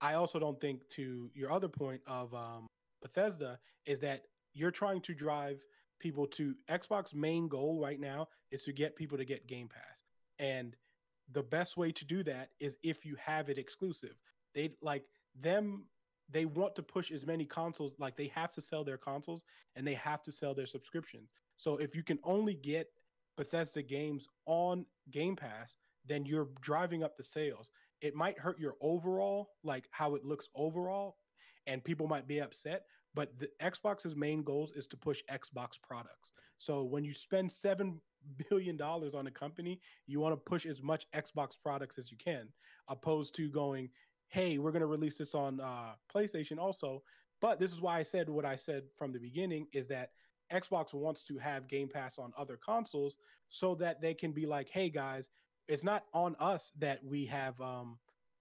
I also don't think, to your other point of um, Bethesda, is that you're trying to drive people to Xbox main goal right now is to get people to get Game Pass. And the best way to do that is if you have it exclusive. They like them they want to push as many consoles like they have to sell their consoles and they have to sell their subscriptions. So if you can only get Bethesda games on Game Pass, then you're driving up the sales. It might hurt your overall, like how it looks overall, and people might be upset. But the Xbox's main goals is to push Xbox products. So when you spend seven billion dollars on a company, you want to push as much Xbox products as you can, opposed to going, "Hey, we're going to release this on uh, PlayStation also." But this is why I said what I said from the beginning: is that Xbox wants to have Game Pass on other consoles so that they can be like, "Hey guys, it's not on us that we have um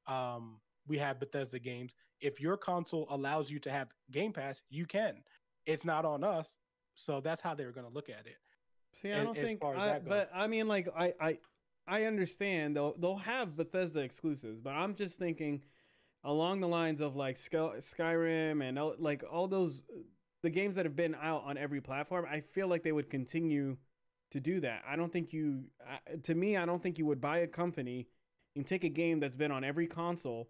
um we have Bethesda games. If your console allows you to have Game Pass, you can. It's not on us." So that's how they're going to look at it. See, I don't as think, as I, but I mean, like, I, I, I understand they'll they'll have Bethesda exclusives, but I'm just thinking along the lines of like Skyrim and like all those the games that have been out on every platform. I feel like they would continue to do that. I don't think you, to me, I don't think you would buy a company and take a game that's been on every console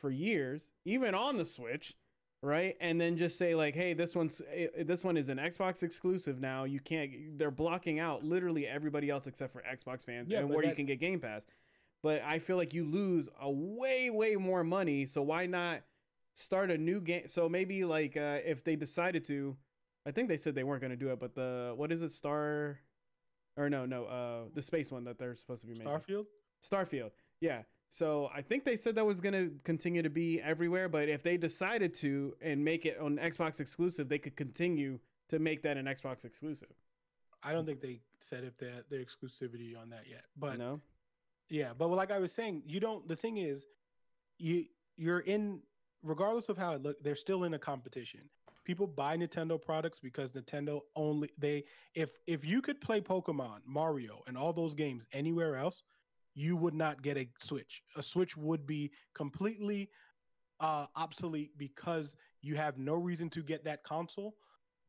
for years, even on the Switch, right? And then just say like, "Hey, this one's eh, this one is an Xbox exclusive now. You can't." They're blocking out literally everybody else except for Xbox fans Yeah, and where you can get Game Pass. But I feel like you lose a way way more money. So why not start a new game? So maybe like uh, if they decided to, I think they said they weren't going to do it. But the what is it, Star? Or no, no, uh, the space one that they're supposed to be making. Starfield. Starfield. Yeah. So I think they said that was going to continue to be everywhere, but if they decided to and make it on Xbox exclusive, they could continue to make that an Xbox exclusive. I don't think they said if they their exclusivity on that yet, but no. Yeah, but like I was saying, you don't. The thing is, you you're in regardless of how it look, they're still in a competition. People buy Nintendo products because Nintendo only they if if you could play Pokemon, Mario, and all those games anywhere else, you would not get a Switch. A Switch would be completely uh obsolete because you have no reason to get that console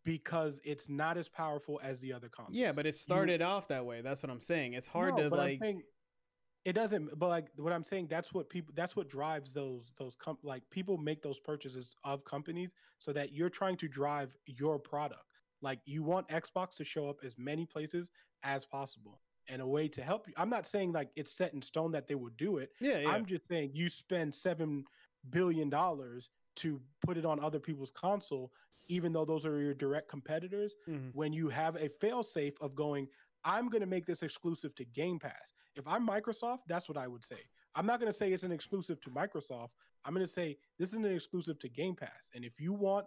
because it's not as powerful as the other consoles. Yeah, but it started off that way. That's what I'm saying. It's hard No, to like. saying it doesn't. But like what I'm saying, that's what people. That's what drives those those com- like people make those purchases of companies so that you're trying to drive your product. Like you want Xbox to show up as many places as possible, and a way to help you. I'm not saying like it's set in stone that they would do it. yeah, yeah. I'm just saying you spend seven billion dollars to put it on other people's console, even though those are your direct competitors Mhm. when you have a fail safe of going, I'm going to make this exclusive to Game Pass. If I'm Microsoft, that's what I would say. I'm not going to say it's an exclusive to Microsoft. I'm going to say this is an exclusive to Game Pass. And if you want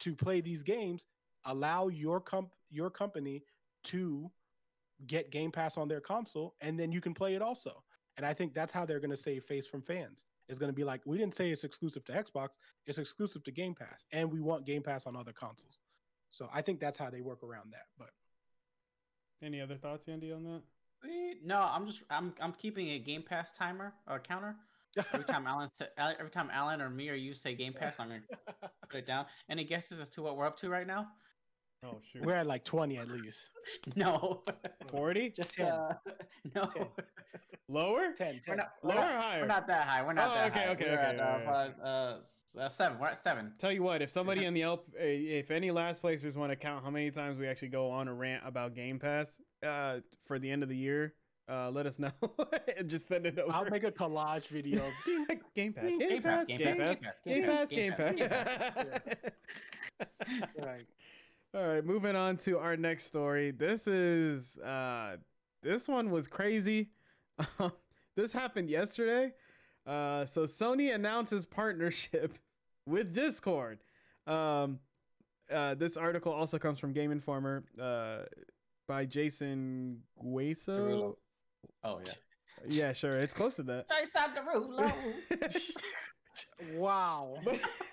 to play these games, allow your comp your company to get Game Pass on their console and then you can play it also. And I think that's how they're going to save face from fans. It's going to be like, we didn't say it's exclusive to Xbox, it's exclusive to Game Pass, and we want Game Pass on other consoles. So I think that's how they work around that. But any other thoughts, Andy, on that? No, I'm just I'm I'm keeping a Game Pass timer or counter. Every time Alan every time Alan or me or you say Game Pass, I'm gonna put it down. Any guesses as to what we're up to right now? Oh shoot, we're at like 20 at least. No, 40? Just 10. Uh, no. 10. Lower? 10, 10. We're not, Lower we're or higher? We're not that high. We're not Oh, that okay, high. okay, We're okay, At, uh, uh, uh, seven. We're at seven. Tell you what, if somebody in the L, uh, if any last placers want to count how many times we actually go on a rant about Game Pass uh, for the end of the year, uh, let us know and just send it over. I'll make a collage video. Ding. Game Pass, Game Pass. Game Pass, Game Pass, Game Pass, Game Pass. right. All right, moving on to our next story. This is uh this one was crazy. this happened yesterday. Uh so Sony announces partnership with Discord. Um uh this article also comes from Game Informer uh by Jason Guisao. Oh yeah. Yeah, sure. It's close to that. Jason Derulo. Wow.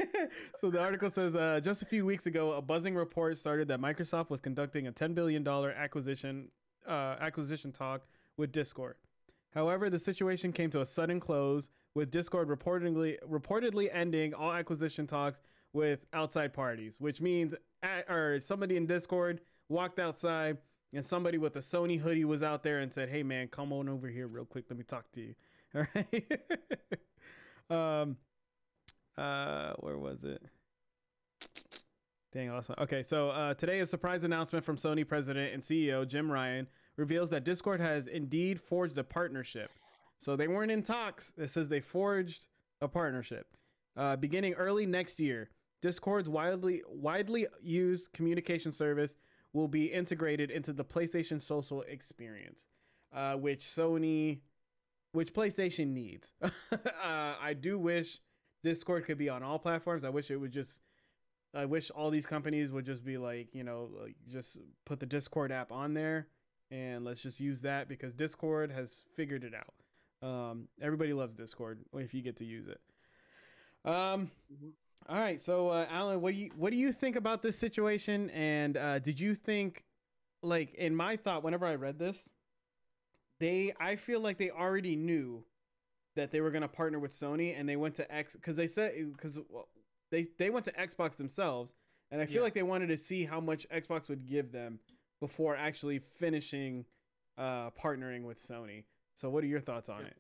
so the article says uh, just a few weeks ago, a buzzing report started that Microsoft was conducting a $10 billion acquisition uh, acquisition talk with Discord. However, the situation came to a sudden close, with Discord reportedly reportedly ending all acquisition talks with outside parties, which means at, or somebody in Discord walked outside and somebody with a Sony hoodie was out there and said, "Hey man, come on over here real quick. Let me talk to you." All right. um uh where was it? Dang i lost my okay so uh today a surprise announcement from sony president and ceo jim ryan reveals that discord has indeed forged a partnership. So they weren't in talks. It says they forged a partnership. Uh beginning early next year discord's widely widely used communication service will be integrated into the playstation social experience uh which sony which playstation needs. Uh i do wish Discord could be on all platforms. I wish it would just I wish all these companies would just be like, you know, like just put the Discord app on there and let's just use that because Discord has figured it out. Um, everybody loves Discord if you get to use it. Um, all right, so uh, Alan, what do you what do you think about this situation? And uh, did you think, like, in my thought, whenever I read this, they I feel like they already knew that they were going to partner with Sony and they went to X because they said because well, they they went to Xbox themselves and I feel Yeah. like they wanted to see how much Xbox would give them before actually finishing uh partnering with Sony. So what are your thoughts on Yeah. it?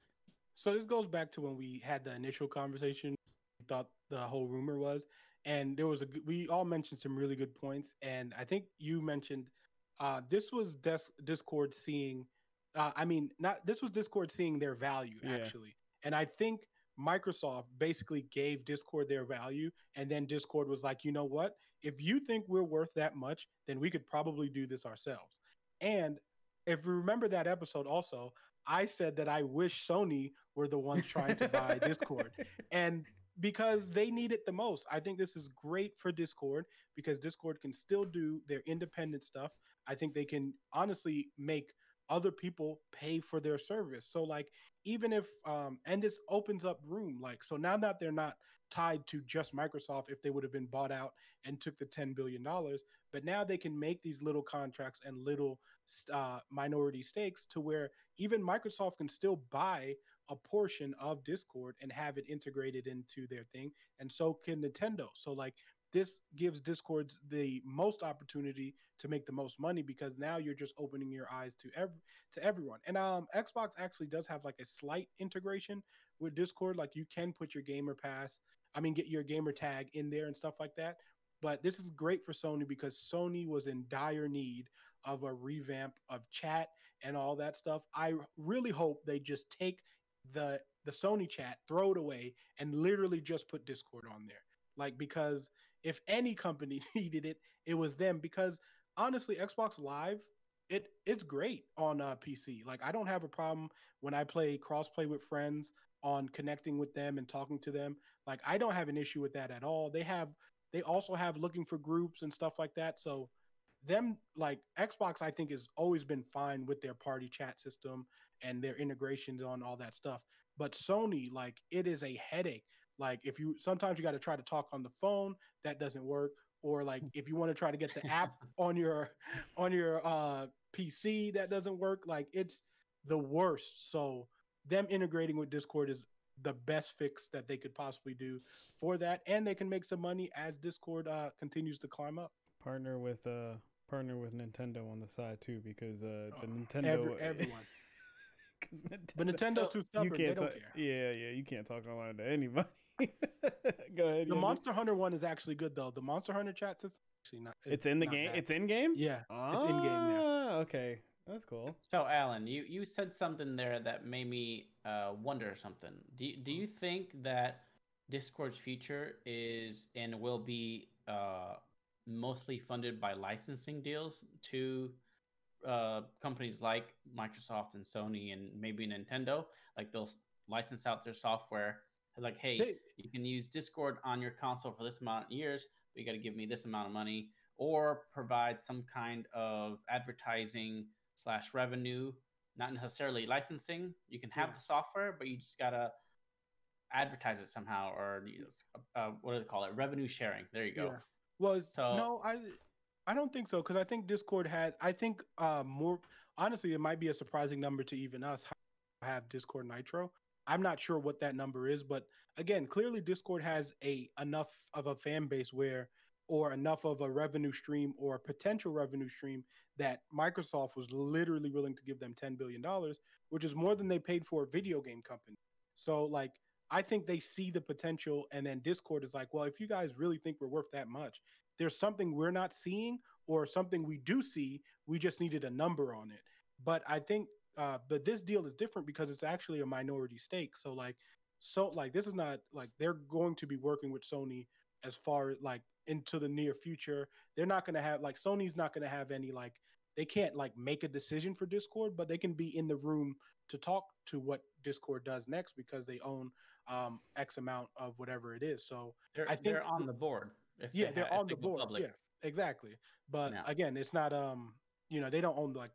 So this goes back to when we had the initial conversation. We thought the whole rumor was, and there was a. We all mentioned some really good points, and I think you mentioned uh, this was Des- Discord seeing. Uh, I mean, not this was Discord seeing their value Yeah. actually, and I think Microsoft basically gave Discord their value, and then Discord was like, you know what? If you think we're worth that much, then we could probably do this ourselves. And if you remember that episode, also, I said that I wish Sony were the ones trying to buy Discord. And because they need it the most. I think this is great for Discord because Discord can still do their independent stuff. I think they can honestly make other people pay for their service. So like even if um and this opens up room like so now that they're not tied to just Microsoft if they would have been bought out and took the 10 billion dollars, but now they can make these little contracts and little uh, minority stakes to where even Microsoft can still buy a portion of Discord and have it integrated into their thing, and so can Nintendo. So like this gives Discords the most opportunity to make the most money because now you're just opening your eyes to every to everyone. And um Xbox actually does have like a slight integration with Discord. Like you can put your gamer pass, I mean get your gamer tag in there and stuff like that. But this is great for Sony because Sony was in dire need of a revamp of chat and all that stuff. I really hope they just take the the Sony chat, throw it away, and literally just put Discord on there. Like because if any company needed it, it was them. Because honestly, Xbox Live, it it's great on uh, PC. Like I don't have a problem when I play crossplay with friends on connecting with them and talking to them. Like I don't have an issue with that at all. They have they also have looking for groups and stuff like that. So them like Xbox, I think has always been fine with their party chat system and their integrations on all that stuff. But Sony, like, it is a headache. Like, if you sometimes you got to try to talk on the phone, that doesn't work. Or like, if you want to try to get the app on your on your uh, PC, that doesn't work. Like, it's the worst. So them integrating with Discord is the best fix that they could possibly do for that, and they can make some money as Discord uh, continues to climb up. Partner with uh partner with Nintendo on the side too because uh the Oh, Nintendo Every, everyone, 'cause but Nintendo's So, too stubborn. you They can't don't talk, care. yeah yeah you can't talk online to anybody. Go ahead. The Yandy. Monster Hunter one is actually good though. The Monster Hunter chat is actually not. It's in the game. bad. It's in game. yeah. Ah, it's in-game, yeah. Okay, that's cool. So, Alan, you, you said something there that made me uh, wonder something. Do you, do you think that Discord's future is and will be uh, mostly funded by licensing deals to uh, companies like Microsoft and Sony and maybe Nintendo? Like they'll license out their software. Like, hey, They- you can use Discord on your console for this amount of years, but you got to give me this amount of money, or provide some kind of advertising slash revenue, not necessarily licensing. You can have Yeah. the software, but you just gotta advertise it somehow, or you know, uh, what do they call it? Revenue sharing. There you go. Yeah. Well, So- no, I I don't think so because I think Discord had. I think uh, more honestly, it might be a surprising number to even us have Discord Nitro. I'm not sure what that number is, but again, clearly Discord has a enough of a fan base where, or enough of a revenue stream or potential revenue stream that Microsoft was literally willing to give them 10 billion dollars, which is more than they paid for a video game company. So like I think they see the potential, and then Discord is like, well, if you guys really think we're worth that much, there's something we're not seeing, or something we do see. We just needed a number on it. But I think, uh, but this deal is different because it's actually a minority stake. So like, so like this is not like they're going to be working with Sony as far as like into the near future. They're not going to have like Sony's not going to have any like they can't like make a decision for Discord, but they can be in the room to talk to what Discord does next because they own um X amount of whatever it is. So They're, I think they're on the board. If yeah, they they're ha- on the board. public. Yeah, exactly. But Yeah. again, it's not um you know they don't own like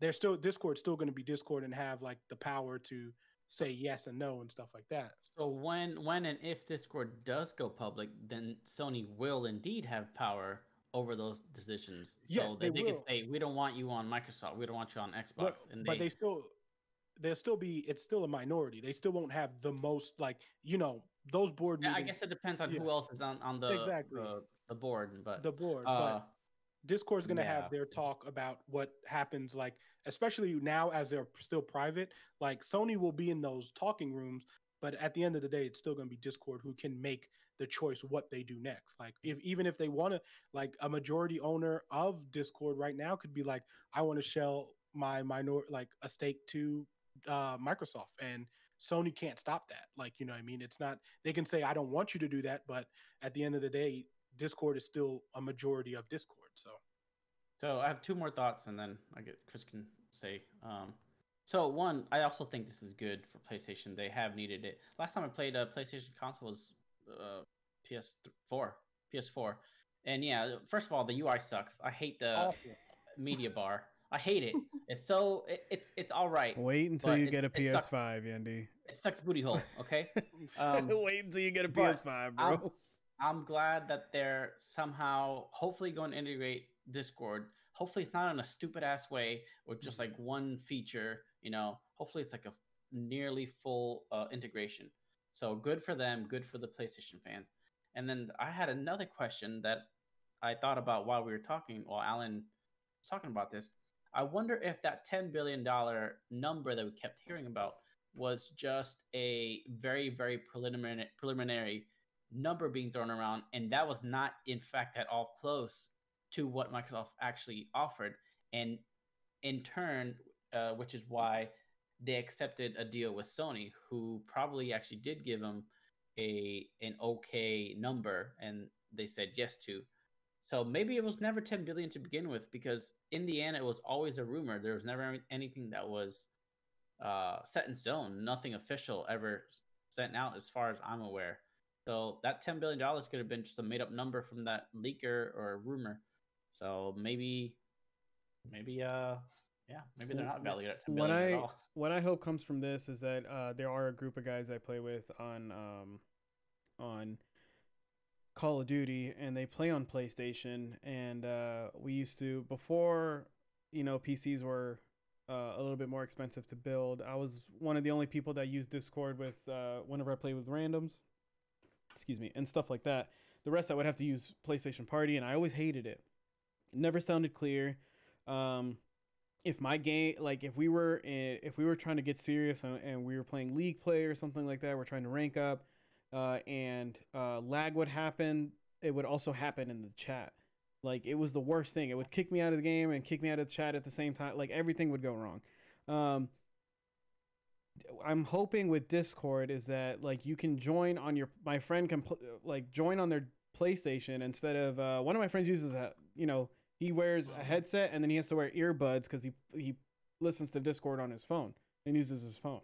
they're still Discord's still going to be Discord and have like the power to say yes and no and stuff like that. So when when and if Discord does go public, then Sony will indeed have power over those decisions. Yes, so they that they can say, we don't want you on Microsoft, we don't want you on Xbox, But, and but they still they'll still be it's still a minority. They still won't have the most like you know those board Yeah, I guess it depends on Yeah. who else is on on the Exactly. the, the board, but the board. uh, but Discord's going to yeah. have their talk about what happens, like, especially now as they're still private. Like, Sony will be in those talking rooms, but at the end of the day, it's still going to be Discord who can make the choice what they do next. Like, if even if they want to, like, a majority owner of Discord right now could be like, I want to shell my minor, like, a stake to uh, Microsoft, and Sony can't stop that. Like, you know, what I mean, it's not. They can say, I don't want you to do that, but at the end of the day, Discord is still a majority of Discord. So So I have two more thoughts, and then I get Chris can say. Um, so one, I also think this is good for PlayStation. They have needed it. Last time I played a PlayStation console was uh, PS4, PS4, and yeah, first of all, the UI sucks. I hate the awful. media bar. I hate it. It's so it, it's it's all right. Wait until you it- get a. PS5, Yandy. It sucks booty hole. Okay. Um, Wait until you get a PS5, I'm- bro. I'm glad that they're somehow, hopefully, going to integrate Discord. Hopefully, it's not in a stupid ass way or just like one feature. You know, hopefully, it's like a nearly full uh, integration. So good for them. Good for the PlayStation fans. And then I had another question that I thought about while we were talking. While Alan was talking about this, I wonder if that ten billion dollar number that we kept hearing about was just a very, very preliminary preliminary number being thrown around, and that was not, in fact, at all close to what Microsoft actually offered. And in turn, uh, which is why they accepted a deal with Sony, who probably actually did give them a an okay number, and they said yes to. So maybe it was never 10 billion to begin with, because in the end, it was always a rumor. There was never anything that was uh, set in stone. Nothing official ever sent out, as far as I'm aware. So that ten billion dollars could have been just a made up number from that leaker or rumor. So maybe, maybe uh, yeah, maybe they're not valued at ten what million I at all. what I hope comes from this is that uh, there are a group of guys I play with on um, on Call of Duty, and they play on PlayStation. And uh, we used to before you know PCs were uh, a little bit more expensive to build. I was one of the only people that used Discord with uh, whenever I played with randoms, excuse me, and stuff like that. The rest I would have to use PlayStation Party, and I always hated it. It never sounded clear. Um, if my game like if we were in, if we were trying to get serious and, and we were playing league play or something like that we're trying to rank up uh, and uh, lag would happen it would also happen in the chat like it was the worst thing it would kick me out of the game and kick me out of the chat at the same time like everything would go wrong um, i'm hoping with discord is that like you can join on your my friend can pl- like join on their playstation instead of uh, one of my friends uses a you know he wears a headset and then he has to wear earbuds because he he listens to Discord on his phone and uses his phone,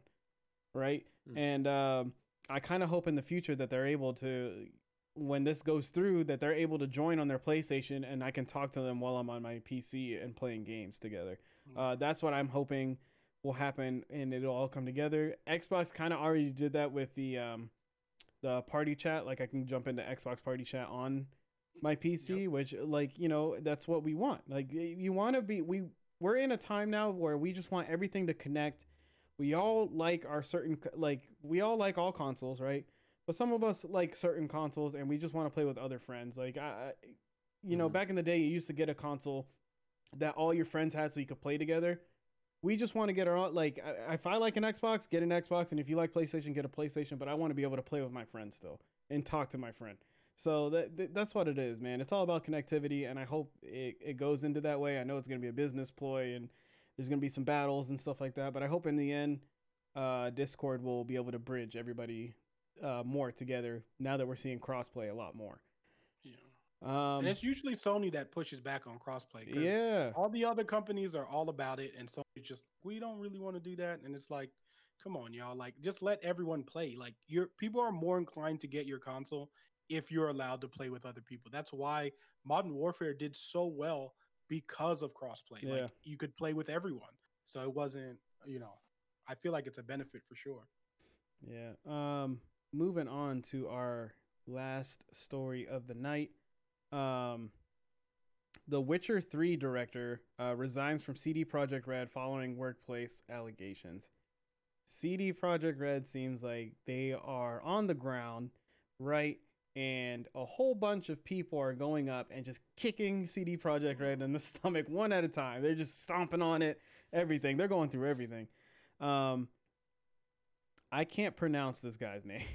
right? Mm. And um, I kind of hope in the future that they're able to, when this goes through, that they're able to join on their PlayStation and I can talk to them while I'm on my PC and playing games together. Uh, that's what I'm hoping will happen and it'll all come together. Xbox kind of already did that with the um, the party chat. Like I can jump into Xbox party chat on my PC, which like you know that's what we want. Like you want to be we we're in a time now where we just want everything to connect. We all like our certain like we all like all consoles, right? But some of us like certain consoles and we just want to play with other friends. Like I, you know, Mhm. back in the day, you used to get a console that all your friends had so you could play together. We just want to get our own. Like, if I like an Xbox, get an Xbox, and if you like PlayStation, get a PlayStation. But I want to be able to play with my friends still and talk to my friend. So that, that that's what it is, man. It's all about connectivity, and I hope it, it goes into that way. I know it's gonna be a business ploy, and there's gonna be some battles and stuff like that. But I hope in the end, uh, Discord will be able to bridge everybody uh, more together now that we're seeing crossplay a lot more. Um, and it's usually Sony that pushes back on crossplay. yeah, All the other companies are all about it, and Sony's just we don't really want to do that. And it's like, come on, y'all, like just let everyone play. Like your people are more inclined to get your console if you're allowed to play with other people. That's why Modern Warfare did so well because of crossplay. Yeah. Like you could play with everyone, so it wasn't, you know, I feel like it's a benefit for sure. yeah. Um, moving on to our last story of the night. Um, the Witcher 3 director uh, resigns from CD Projekt Red following workplace allegations. CD Projekt Red seems like they are on the ground, right? And a whole bunch of people are going up and just kicking CD Projekt Red in the stomach one at a time. They're just stomping on it, everything. They're going through everything. Um, I can't pronounce this guy's name,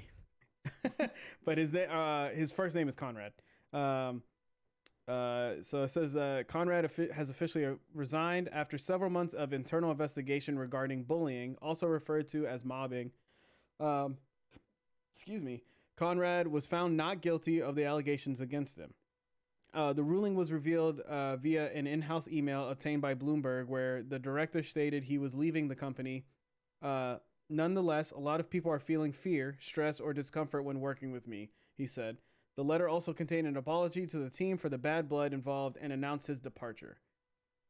but his uh, his first name is Konrad. Um, uh, so it says uh, Konrad has officially uh, resigned after several months of internal investigation regarding bullying, also referred to as mobbing. Um, excuse me. Konrad was found not guilty of the allegations against him. Uh, the ruling was revealed uh, via an in house email obtained by Bloomberg, where the director stated he was leaving the company. Uh, nonetheless, a lot of people are feeling fear, stress, or discomfort when working with me, he said. The letter also contained an apology to the team for the bad blood involved and announced his departure.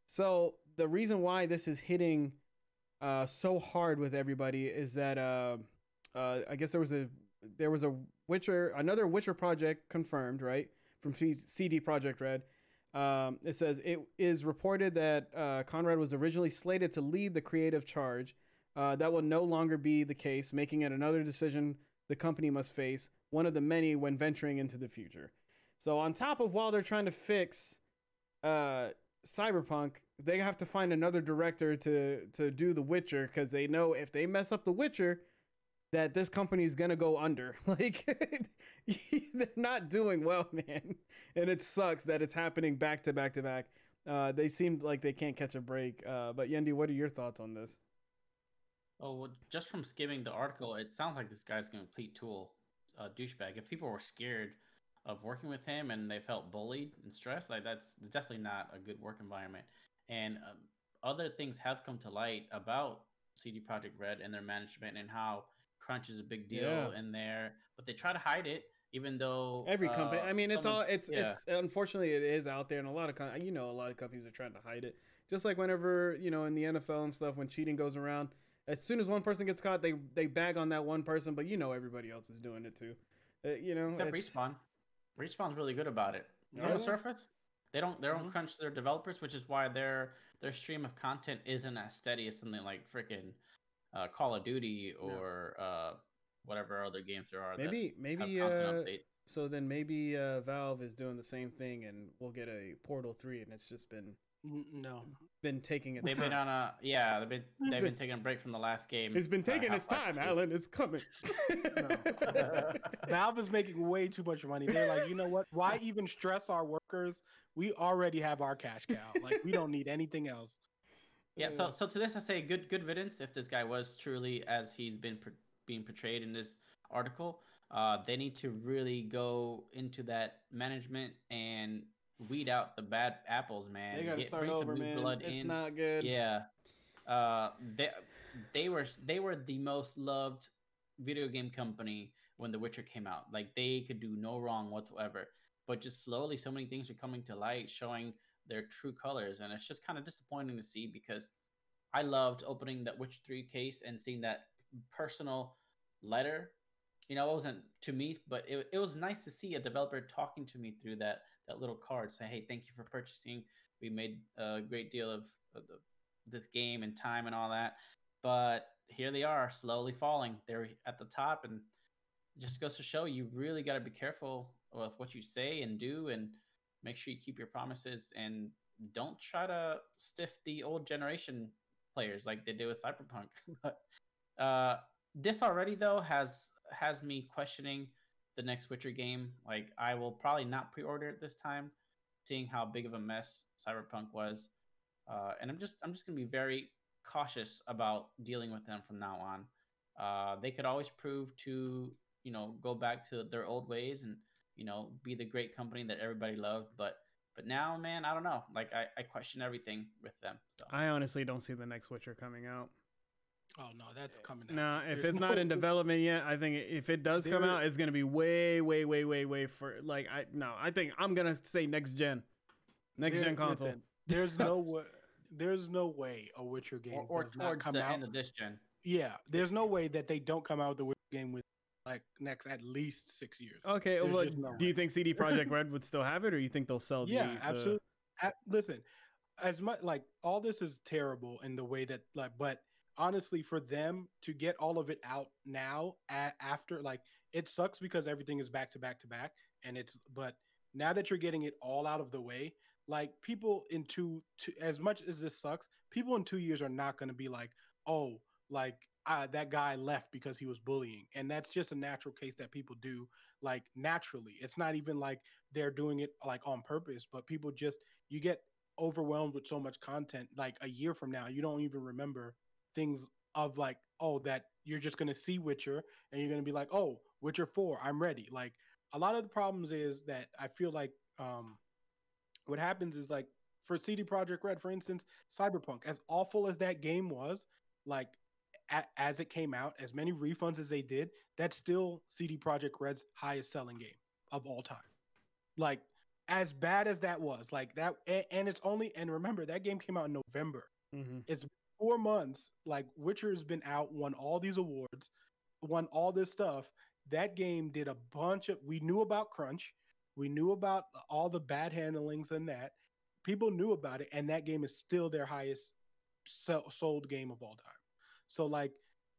So, the reason why this is hitting uh, so hard with everybody is that uh, uh, I guess there was a there was a Witcher another Witcher project confirmed right from CD Projekt Red. Um, it says it is reported that uh, Konrad was originally slated to lead the creative charge. Uh, that will no longer be the case, making it another decision the company must face, one of the many when venturing into the future. So, on top of while they're trying to fix uh, Cyberpunk, they have to find another director to to do The Witcher because they know if they mess up The Witcher, that this company is gonna go under. Like they're not doing well, man, and it sucks that it's happening back to back to back. Uh, they seem like they can't catch a break. Uh, but Yendi, what are your thoughts on this? Oh, well, just from skimming the article, it sounds like this guy's a complete tool, uh, douchebag. If people were scared of working with him and they felt bullied and stressed, like that's definitely not a good work environment. And um, other things have come to light about CD Projekt Red and their management and how crunch is a big deal Yeah. in there, but they try to hide it. even though Every company. uh, I mean, it's all. It's yeah. it's unfortunately it is out there, and a lot of com- you know a lot of companies are trying to hide it. Just like whenever you know in the NFL and stuff, when cheating goes around, as soon as one person gets caught, they they bag on that one person, but you know everybody else is doing it too. Uh, you know, Except it's- respawn. Respawn's really good about it. From Are the they? surface, they don't they don't Mhm. crunch their developers, which is why their their stream of content isn't as steady as something like freaking uh, Call of Duty or uh, whatever other games there are. Maybe that maybe uh, so then maybe uh, Valve is doing the same thing, and we'll get a Portal three, and it's just been No, been taking it. They've time. been on a yeah. They've been they've been- been taking a break from the last game. it's been uh, taking its time, 2. Alan. It's coming. Valve is making way too much money. They're like, you know what? Why even stress our workers? We already have our cash cow. Like, we don't need anything else. Yeah, so so to this I say good good riddance if this guy was truly as he's been per- being portrayed in this article. Uh, they need to really go into that management and weed out the bad apples, man. they gotta Get- start over, new man. blood It's in. not good. Yeah, uh, they they were they were the most loved video game company when The Witcher came out. Like they could do no wrong whatsoever. But just slowly, so many things are coming to light, showing their true colors, and it's just kind of disappointing to see because I loved opening that Witcher Three case and seeing that personal letter. You know, it wasn't to me, but it, it was nice to see a developer talking to me through that that little card, saying, "Hey, thank you for purchasing. We made a great deal of, of the, this game and time and all that." But here they are, slowly falling. They're at the top, and just goes to show you really got to be careful with what you say and do, and make sure you keep your promises and don't try to stiff the old generation players like they did with Cyberpunk. but uh, this already though has has me questioning the next Witcher game. Like I will probably not pre-order it this time, seeing how big of a mess Cyberpunk was, uh, and I'm just I'm just gonna be very cautious about dealing with them from now on. Uh, they could always prove to you know go back to their old ways and you know be the great company that everybody loved, but but now, man, I don't know. Like I, I question everything with them. So I honestly don't see the next Witcher coming out. Oh, no, that's coming out. No, if There's it's not in development yet, I think if it does come There- out, it's gonna be way, way, way, way, way for like I no, I think I'm gonna say next gen, next There- gen console. listen, there's no way. There's no way a Witcher game or, or does not towards come the out. end of this gen. Yeah, there's no way that they don't come out with the Witcher game with like next at least six years. Okay, There's well, just no do you way. think CD Projekt Red would still have it, or you think they'll sell? yeah, the, the- absolutely. A- listen, as much like all this is terrible in the way that like, but honestly, for them to get all of it out now a- after like it sucks because everything is back to back to back, and it's but now that you're getting it all out of the way, like people in two, two as much as this sucks, people in two years are not going to be like, oh, like uh, that guy left because he was bullying, and that's just a natural case that people do like naturally. It's not even like they're doing it like on purpose, but people just you get overwhelmed with so much content. Like a year from now, you don't even remember things of like, oh, that you're just gonna see Witcher and you're gonna be like, oh, Witcher Four, I'm ready. Like a lot of the problems is that I feel like um what happens is like for CD Projekt Red, for instance, Cyberpunk, as awful as that game was, like a- as it came out, as many refunds as they did, that's still CD Projekt Red's highest selling game of all time. Like as bad as that was, like that, and, and it's only and remember that game came out in November. Mhm. It's four months. Like Witcher has been out, won all these awards, won all this stuff. That game did a bunch of. We knew about crunch. We knew about all the bad handlings and that. People knew about it, and that game is still their highest sold game of all time. So like,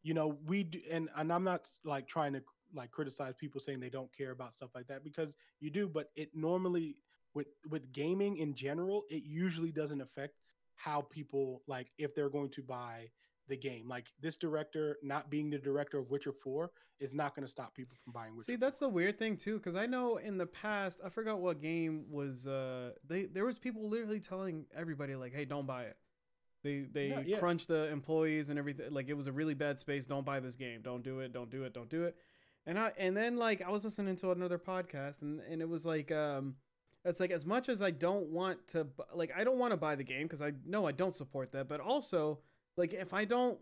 you know, we do, and and I'm not like trying to like criticize people saying they don't care about stuff like that because you do, but it normally with with gaming in general, it usually doesn't affect how people like if they're going to buy the game. Like this director not being the director of Witcher 4 is not going to stop people from buying Witcher. See, 4. that's the weird thing too, because I know in the past, I forgot what game was. Uh, they there was people literally telling everybody like, "Hey, don't buy it." They they Yeah, yeah. crunched the employees and everything. Like it was a really bad space. Don't buy this game. Don't do it. Don't do it. Don't do it. And I and then like I was listening to another podcast and and it was like um, it's like as much as I don't want to like I don't want to buy the game because I know I don't support that, but also like if I don't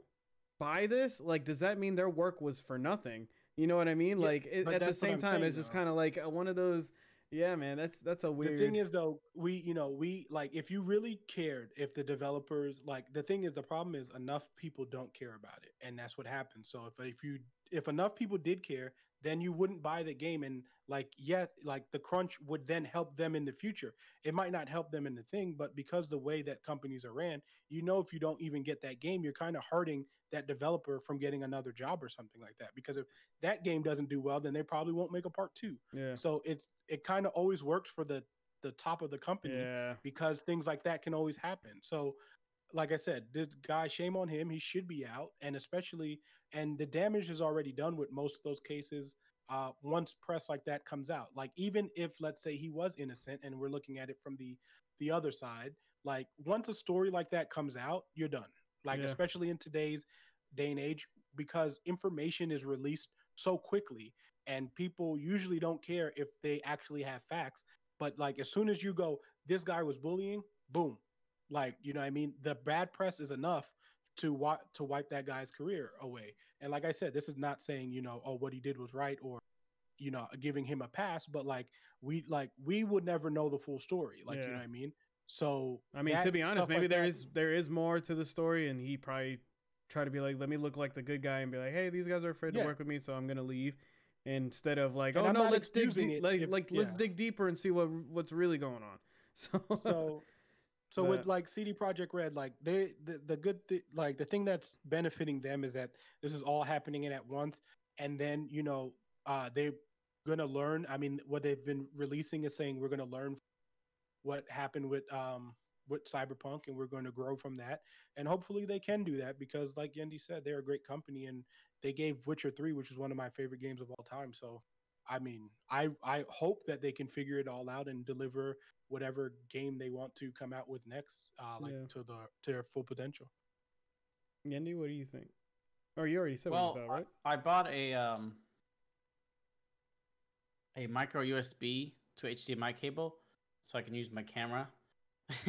buy this, like does that mean their work was for nothing? You know what I mean? Yeah, like it, at the same time, saying, it's just kind of like uh, one of those. Yeah, man, that's that's a weird. The thing is though, we you know, we like if you really cared if the developers like the thing is the problem is enough people don't care about it and that's what happens. So if if you if enough people did care, then you wouldn't buy the game and like yeah, like the crunch would then help them in the future. It might not help them in the thing, but because the way that companies are ran, you know if you don't even get that game, you're kind of hurting that developer from getting another job or something like that because if that game doesn't do well, then they probably won't make a part 2. yeah, So it's it kind of always works for the the top of the company yeah, because things like that can always happen. So like I said, this guy, shame on him. He should be out, and especially and the damage is already done with most of those cases. Uh, once press like that comes out, like even if let's say he was innocent, and we're looking at it from the the other side, like once a story like that comes out, you're done. Like Yeah. especially in today's day and age, because information is released so quickly, and people usually don't care if they actually have facts. But like as soon as you go, this guy was bullying, boom, like you know what I mean. The bad press is enough to wa- to wipe that guy's career away. And like I said, this is not saying you know oh what he did was right or you know giving him a pass, but like we like we would never know the full story. Like you know what I mean. So I mean, to be honest, maybe like there that- is there is more to the story, and he probably tried to be like, let me look like the good guy and be like, hey, these guys are afraid to work with me, so I'm gonna leave. Instead of like, And oh I'm no, let's dig like if- like let's dig deeper and see what what's really going on. So so so with like CD Projekt Red, like they the, the good th- like the thing that's benefiting them is that this is all happening in at once, and then you know uh they're gonna learn. I mean, what they've been releasing is saying we're gonna learn what happened with um with Cyberpunk, and we're going to grow from that. And hopefully they can do that because, like Yendi said, they're a great company, and they gave Witcher Three, which is one of my favorite games of all time. So. I mean, I I hope that they can figure it all out and deliver whatever game they want to come out with next, uh, like Yeah. to the to their full potential. Yendi, what do you think? Oh, you already said well, what you thought, right? I, I bought a um a micro USB to HDMI cable so I can use my camera.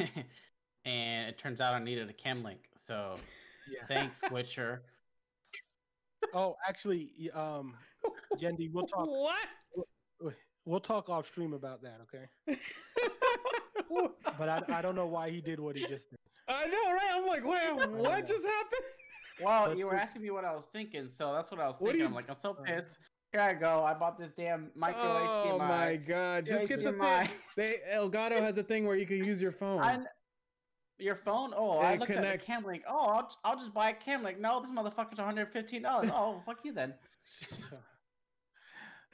and it turns out I needed a cam link. So Yeah. thanks, Witcher. Oh, actually, y- um, Yendi, we'll talk. What? We'll talk off stream about that, okay? But I, I don't know why he did what he just did. I know, right? I'm like, wait, what just happened? Well, you were asking me what I was thinking, so that's what I was thinking. you- I'm like, I'm so pissed. Here I go. I bought this damn micro oh HDMI. Oh my god! Just get the HDMI. thing. They Elgato has a thing where you can use your phone. I, your phone? Oh, I looked connects- at the cam link. Oh, I'll, I'll just buy a cam link. No, this motherfucker's 115 dollars. Oh, fuck you then.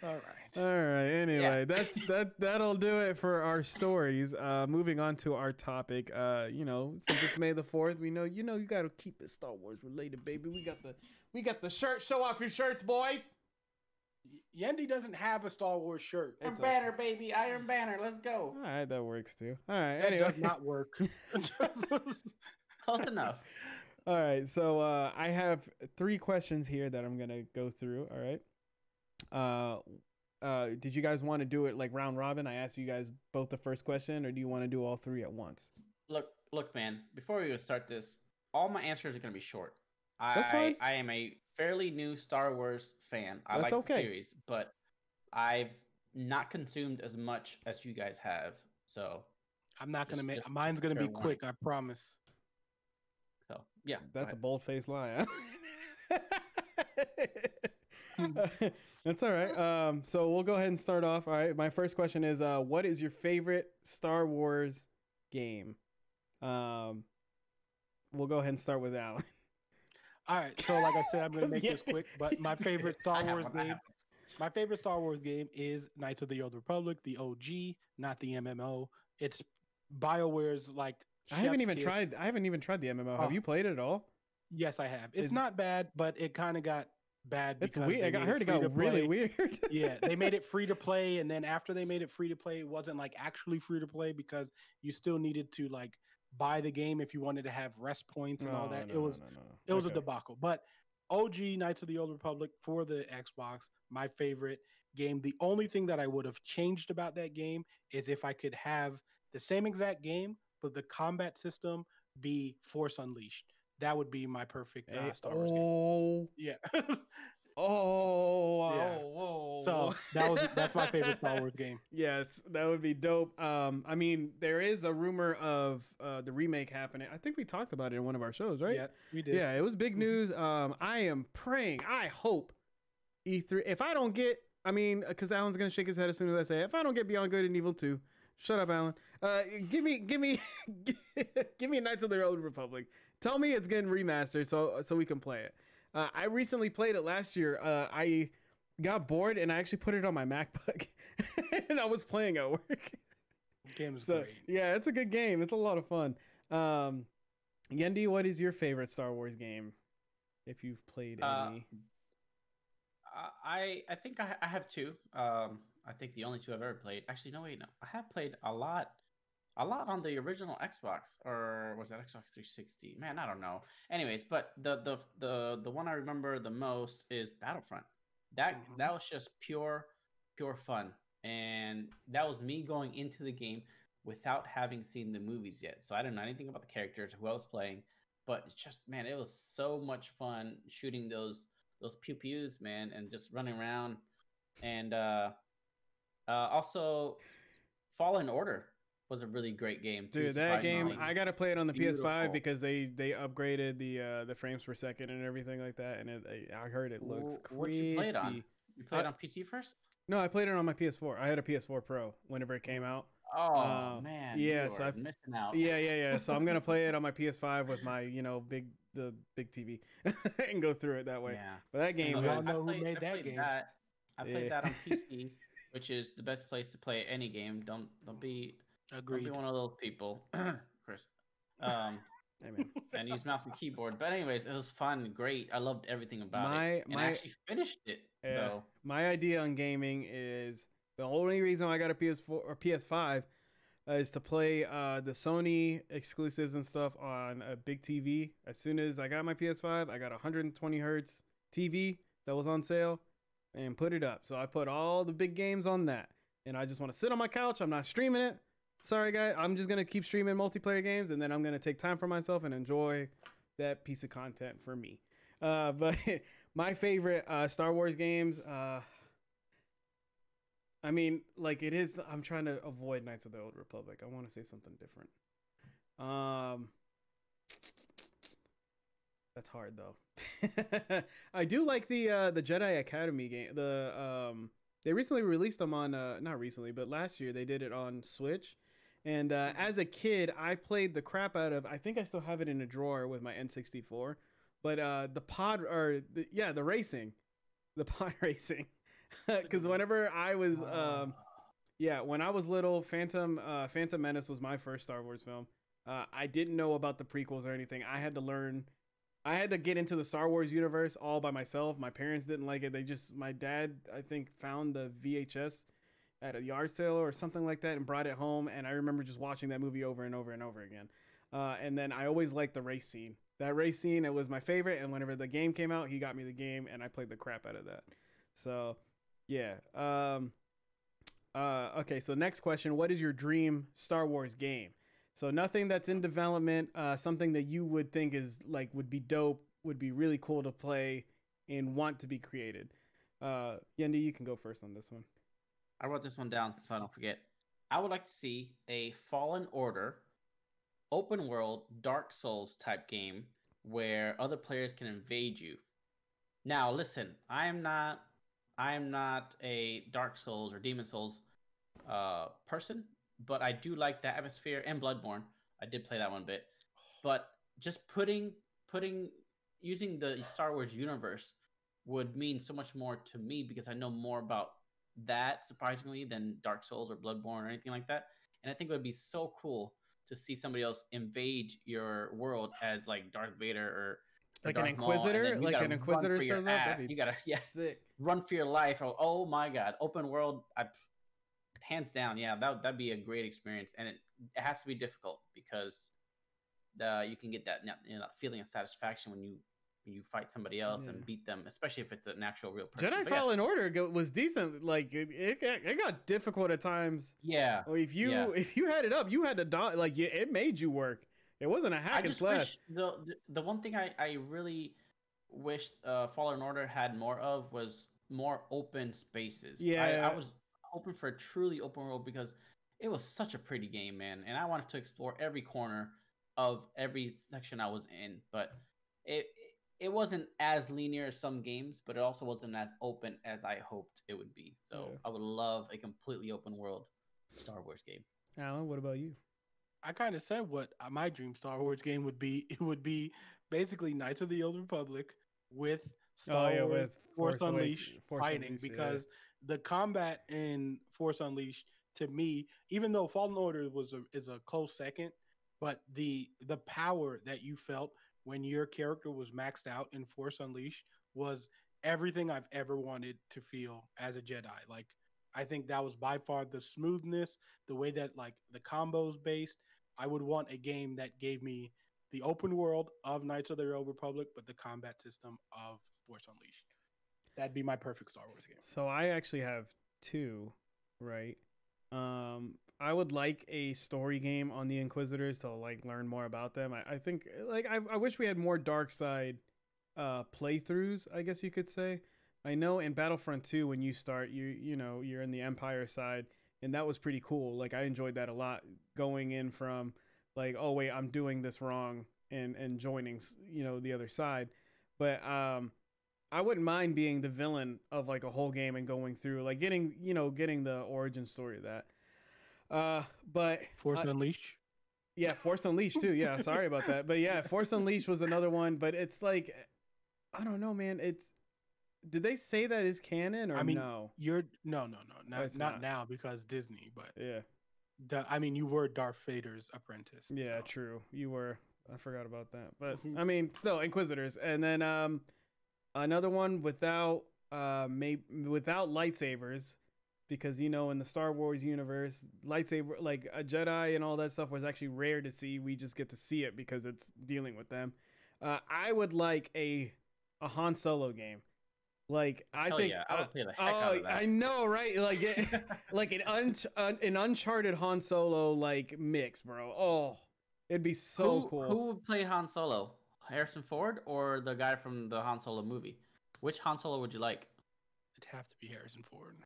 All right. All right. Anyway, that's that. That'll do it for our stories. Uh, moving on to our topic. Uh, you know, since it's May the Fourth, we know you know you got to keep it Star Wars related, baby. We got the we got the shirt. Show off your shirts, boys. Yendi doesn't have a Star Wars shirt. Iron It's a- Banner, baby. Iron Banner. Let's go. All right, that works too. All right. That anyway, does not work. Close enough. All right, so uh, I have three questions here that I'm gonna go through. All right. Uh, uh, did you guys want to do it like round robin? I asked you guys both the first question, or do you want to do all three at once? Look, look, man. Before we start this, all my answers are gonna be short. I, That's fine. I am a fairly new Star Wars fan. I That's like okay. the series, but I've not consumed as much as you guys have. So, I'm not gonna make mine's gonna be fair warning. quick. I promise. so yeah. That's a bold faced lie. Huh? That's all right. Um, so we'll go ahead and start off. All right. My first question is, uh, what is your favorite Star Wars game? Um, well go ahead and start with Alan. All right. So like I said, I'm going to make this quick. But my favorite Star have Wars game My favorite Star Wars game is Knights of the Old Republic, the OG, not the MMO. It's BioWare's like. I haven't even kiss. tried. I haven't even tried the MMO. Have Oh. you played it at all? Yes, I have. It's Is- not bad, but it kind of got bad. It's weird. I got made heard it free got really weird. yeah, they made it free to play, and then after they made it free to play, it wasn't like actually free to play because you still needed to like buy the game if you wanted to have rest points and all that. no, it was no, no, no. it was a debacle. But OG Knights of the Old Republic for the Xbox, my favorite game. The only thing that I would have changed about that game is if I could have the same exact game, but the combat system be Force Unleashed. That would be my perfect uh, Star Wars game. oh, Yeah. oh, Yeah. So that was that's my favorite Star Wars game. Yes, that would be dope. Um, I mean, there is a rumor of uh, the remake happening. I think we talked about it in one of our shows, right? Yeah, we did. Yeah, it was big Mhm. news. Um, I am praying. I hope E3. If I don't get, I mean, because Alan's gonna shake his head as soon as I say, it. if I don't get Beyond Good and Evil Two, shut up, Alan. Uh, give me, give me, give me Knights of the Old Republic. Tell me it's getting remastered so so we can play it. Uh, I recently played it last year. Uh, I got bored and I actually put it on my MacBook, and I was playing at work. Game So great. yeah, it's a good game. It's a lot of fun. Um, Yendi, what is your favorite Star Wars game? If you've played Uh, any, Uh, I I think I, I have two. Um, I think the only two I've ever played. Actually, no wait, no. I have played a lot, a lot on the original Xbox, or was that Xbox 360? Man, I don't know. Anyways, but the the the the one I remember the most is Battlefront. That Mhm. that was just pure pure fun, and that was me going into the game without having seen the movies yet. So I didn't know anything about the characters, who I was playing, but it's just man, it was so much fun shooting those those pew pews, man, and just running around. And uh, uh, also, Fallen Order was a really great game too. dude, that game. I gotta play it on the PS5 because they they upgraded the uh the frames per second and everything like that, and it, I I heard it looks Wh- what'd you play it on? you played I- on PC first. No, I played it on my PS4. I had a PS4 Pro whenever it came out. Oh Uh, man, yeah, so I've- missing out. Yeah, yeah, yeah. So I'm gonna play it on my PS5 with my you know big the big TV and go through it that way. Yeah. But that game, We all was, know who played- made that game. That. I played Yeah. that on PC, which is the best place to play any game. Don't don't be don't Agreed. be one of those people, Chris. Um, and use mouse and keyboard. But anyways, it was fun, great. I loved everything about My- it, and my- I actually finished it. Yeah. So my idea on gaming is the only reason I got a PS4 or PS5 uh, is to play uh, the Sony exclusives and stuff on a big TV. As soon as I got my PS5, I got a 120 hertz TV that was on sale and put it up. So I put all the big games on that, and I just want to sit on my couch. I'm not streaming it. Sorry, guys. I'm just gonna keep streaming multiplayer games, and then I'm gonna take time for myself and enjoy that piece of content for me. Uh, but my favorite uh, Star Wars games. Uh, I mean, like it is. I'm trying to avoid Knights of the Old Republic. I want to say something different. Um, that's hard though. I do like the uh, the Jedi Academy game. The um, they recently released them on uh, not recently, but last year they did it on Switch. And uh, as a kid, I played the crap out of. I think I still have it in a drawer with my N64. But uh, the pod or the, yeah, the racing, the pod racing. Because whenever I was um, yeah, when I was little, Phantom uh, Phantom Menace was my first Star Wars film. Uh, I didn't know about the prequels or anything. I had to learn. I had to get into the Star Wars universe all by myself. My parents didn't like it. They just my dad I think found the VHS at a yard sale or something like that and brought it home. And I remember just watching that movie over and over and over again. Uh, and then I always liked the race scene. That race scene it was my favorite. And whenever the game came out, he got me the game, and I played the crap out of that. So yeah. Um, uh, okay, so next question: What is your dream Star Wars game? So nothing that's in development, uh, something that you would think is like would be dope, would be really cool to play, and want to be created. Uh, Yendi, you can go first on this one. I wrote this one down so I don't forget. I would like to see a Fallen Order, open world, Dark Souls type game where other players can invade you. Now, listen, I am not, I am not a Dark Souls or Demon Souls uh, person, but I do like the atmosphere and Bloodborne. I did play that one bit, but just putting, putting, using the Star Wars universe would mean so much more to me because I know more about that surprisingly than Dark Souls or Bloodborne or anything like that. And I think it would be so cool to see somebody else invade your world as like Darth Vader or Like an Inquisitor? Like an Inquisitor shows up? You gotta yeah Sick. run for your life. Oh, oh my god, open world. I, hands down, yeah, that that'd be a great experience, and it, it has to be difficult because the you can get that you know, that feeling of satisfaction when you you fight somebody else Yeah. and beat them, especially if it's an actual real person. Jedi But yeah, Fallen Order go- was decent. Like it, it, got- it got difficult at times. yeah, Or if you Yeah. if you had it up, you had to die. Like it made you work. It wasn't a hack I and just slash. wish the, the the one thing I I really wish uh, Fallen Order had more of was more open spaces. I, Yeah. I was hoping for a truly open world because it was such a pretty game, man, and I wanted to explore every corner of every section I was in. But it it wasn't as linear as some games, but it also wasn't as open as I hoped it would be. So Yeah. I would love a completely open world Star Wars game. Alan, what about you? I kind of said what uh, my dream Star Wars game would be. It would be basically Knights of the Old Republic with Star oh yeah, Wars with Force, Awake- Unleashed Force fighting Unleashed, yeah. because the combat in Force Unleashed to me, even though Fallen Order was a, is a close second, but the the power that you felt when your character was maxed out in Force Unleashed was everything I've ever wanted to feel as a Jedi. Like I think that was by far the smoothness, the way that like the combos based. I would want a game that gave me the open world of Knights of the Old Republic, but the combat system of Force Unleashed. That'd be my perfect Star Wars game. So I actually have two, right? Um, I would like a story game on the Inquisitors to like learn more about them. I, I think like I, I wish we had more dark side uh playthroughs, I guess you could say. I know in Battlefront 2 when you start you you know, you're in the Empire side and that was pretty cool. Like I enjoyed that a lot going in from like oh wait, I'm doing this wrong and and joining, you know, the other side. But um I wouldn't mind being the villain of like a whole game and going through like getting you know getting the origin story of that. Uh, but Force Uh, Unleashed. yeah, Force Unleashed too. Yeah, sorry about that. But yeah, Force Unleashed was another one. But it's like I don't know, man. It's did they say that is canon or I mean, no? You're no, no, no, not not not. now because Disney, but Yeah, the, I mean, you were Darth Vader's apprentice. yeah, so. true. You were. I forgot about that. But Mhm. I mean, still Inquisitors, and then um, another one without uh, may without lightsabers. Because you know, in the Star Wars universe, lightsaber like a Jedi and all that stuff was actually rare to see. We just get to see it because it's dealing with them. Uh, I would like a a Han Solo game. Like I Hell think yeah, I uh, would play the heck out oh, of that. I know, right? Like it, like an un- un- an Uncharted Han Solo like mix, bro. Oh, it'd be so who, cool. Who would play Han Solo? Harrison Ford or the guy from the Han Solo movie? Which Han Solo would you like? It'd have to be Harrison Ford.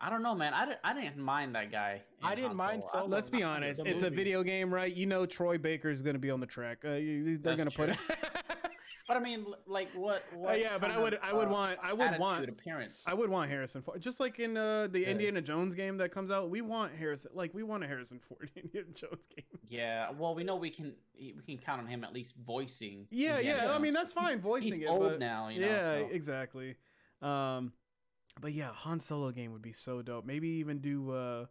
I don't know, man. I, didn't- I didn't mind that guy. I didn't Han mind I Solo. Let's be honest. It's a video game, right? You know, Troy Baker's gonna be on the track. Uh, you- they're That's gonna put it. But I mean, like what? what yeah, but I would- of, I would uh, want- I would want- appearance. I would want Harrison Ford, just like in uh, the Yeah. Indiana Jones game that comes out. We want Harrison, like we want a Harrison Ford Indiana Jones game. Yeah, well, we know we can we can count on him at least voicing. Yeah, Indiana yeah. I mean, that's fine voicing He's it. old but- now, you know. yeah, so- exactly. Um, but yeah, Han Solo game would be so dope. Maybe even do uh,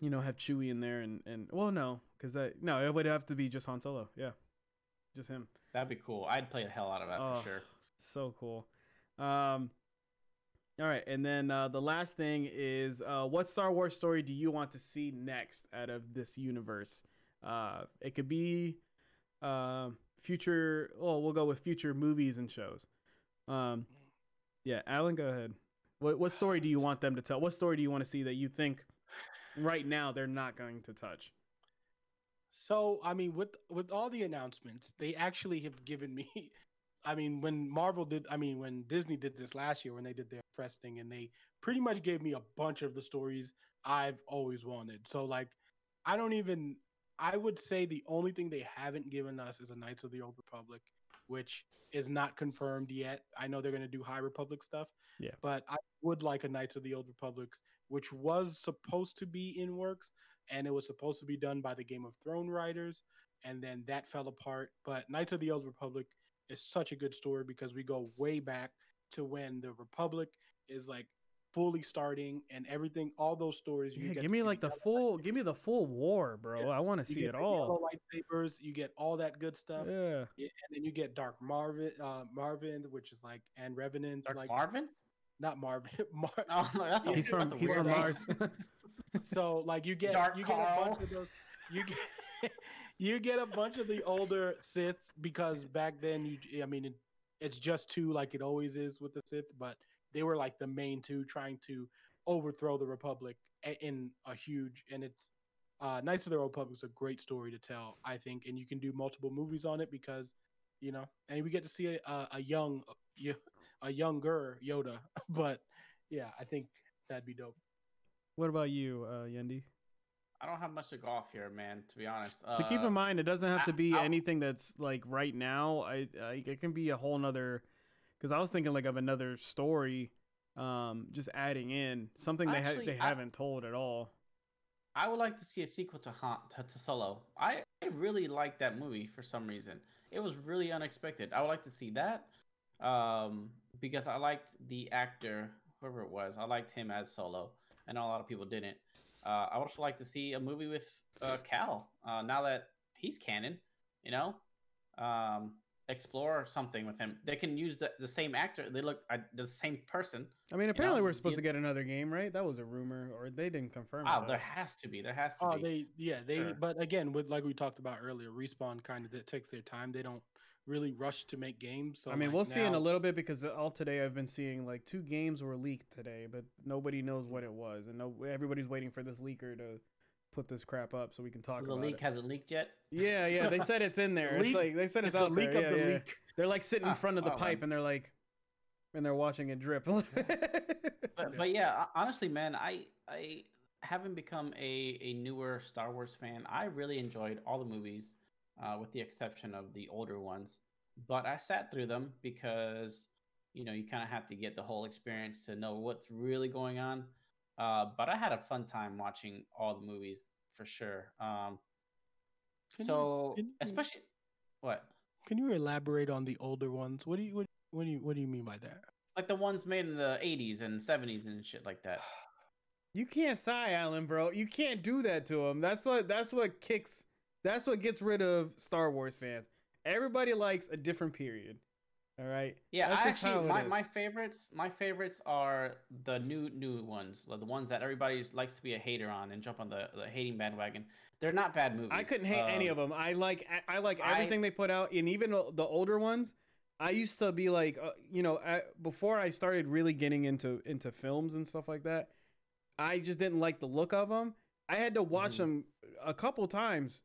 you know, have Chewie in there and and well, no, because that no, it would have to be just Han Solo. Yeah, just him. That'd be cool. I'd play the hell out of that Oh, for sure. So cool. Um, all right, and then uh, the last thing is, uh, what Star Wars story do you want to see next out of this universe? Uh, it could be uh, future. Well, we'll go with future movies and shows. Um, yeah, Alan, go ahead. What what story do you want them to tell? What story do you want to see that you think right now they're not going to touch? So I mean, with with all the announcements, they actually have given me. I mean, when Marvel did, I mean, when Disney did this last year, when they did their press thing, and they pretty much gave me a bunch of the stories I've always wanted. So like, I don't even. I would say the only thing they haven't given us is a Knights of the Old Republic, which is not confirmed yet. I know they're going to do High Republic stuff. Yeah. But I would like a Knights of the Old Republic, which was supposed to be in works and it was supposed to be done by the Game of Thrones writers, and then that fell apart. But Knights of the Old Republic is such a good story because we go way back to when the Republic is like fully starting and everything. All those stories. Yeah, get give me like the yellow full, give me the full war, bro. Yeah, I want to see get it all. Yellow lightsabers. You get all that good stuff. Yeah. Yeah, and then you get Dark Marvin, uh, Marvin, which is like and Revenant, Dark like Marvin? not Marvin, Mar- Oh, no, that's a, He's from that's a he's from. Mars. so like you get Dark you get a bunch of those you get you get a bunch of the older Siths because back then you I mean it, it's just two like it always is with the Sith but they were like the main two trying to overthrow the Republic in a huge and it's uh Knights of the Old Republic is a great story to tell I think and you can do multiple movies on it because you know and we get to see a, a, a young a younger Yoda. But yeah, I think that'd be dope. What about you, uh, Yendi? I don't have much to go off here, man. To be honest. So keep Uh, in mind, it doesn't have to be I'll- anything that's like right now. I, I it can be a whole nother. Because I was thinking like of another story, um, just adding in something they ha- they I- haven't told at all. I would like to see a sequel to Han, to, to Solo. I, I really liked that movie for some reason. It was really unexpected. I would like to see that, um, because I liked the actor, whoever it was. I liked him as Solo. I know a lot of people didn't. Uh, I would also like to see a movie with uh, Cal. Uh, now that he's canon, you know, um, explore something with him. They can use the, the same actor. They look uh, the same person. I mean, apparently we're you- supposed to get another game, right? That was a rumor, or they didn't confirm. Wow, it, there has to be. There has to Oh, be. they yeah they. Sure. But again, with like we talked about earlier, respawn kind of that takes their time. They don't really rush to make games. So I mean, like, we'll see in a little bit because all today I've been seeing like two games were leaked today, but nobody knows what it was, and no, everybody's waiting for this leaker to put this crap up so we can talk the about leak it. hasn't leaked yet. Yeah, yeah, they said it's in there. It's leak- like they said it's, It's a out leak there. of yeah, the yeah. leak. They're like sitting in Ah, front of the well, pipe then. and they're like, and they're watching it drip. But, but yeah, honestly, man, I I haven't become a, a newer Star Wars fan. I really enjoyed all the movies, uh, with the exception of the older ones. But I sat through them because you know you kind of have to get the whole experience to know what's really going on. Uh, but I had a fun time watching all the movies for sure. Um, Can you- so you- especially what Can you elaborate on the older ones? What do you what, what do you what do you mean by that? like the ones made in the 80s and 70s and shit like that. you can't sigh, Alan, bro. You can't do that to him. That's what that's what kicks. That's what gets rid of Star Wars fans. Everybody likes a different period. All right. Yeah, That's I actually my, is. my favorites my favorites are the new new ones, the ones that everybody likes to be a hater on and jump on the, the hating bandwagon. They're not bad movies. I couldn't hate any of Um, them. I like I like I- everything they put out, and even the older ones. I used to be like, uh, you know, I, before I started really getting into into films and stuff like that. I just didn't like the look of them. I had to watch Mhm. them a couple times,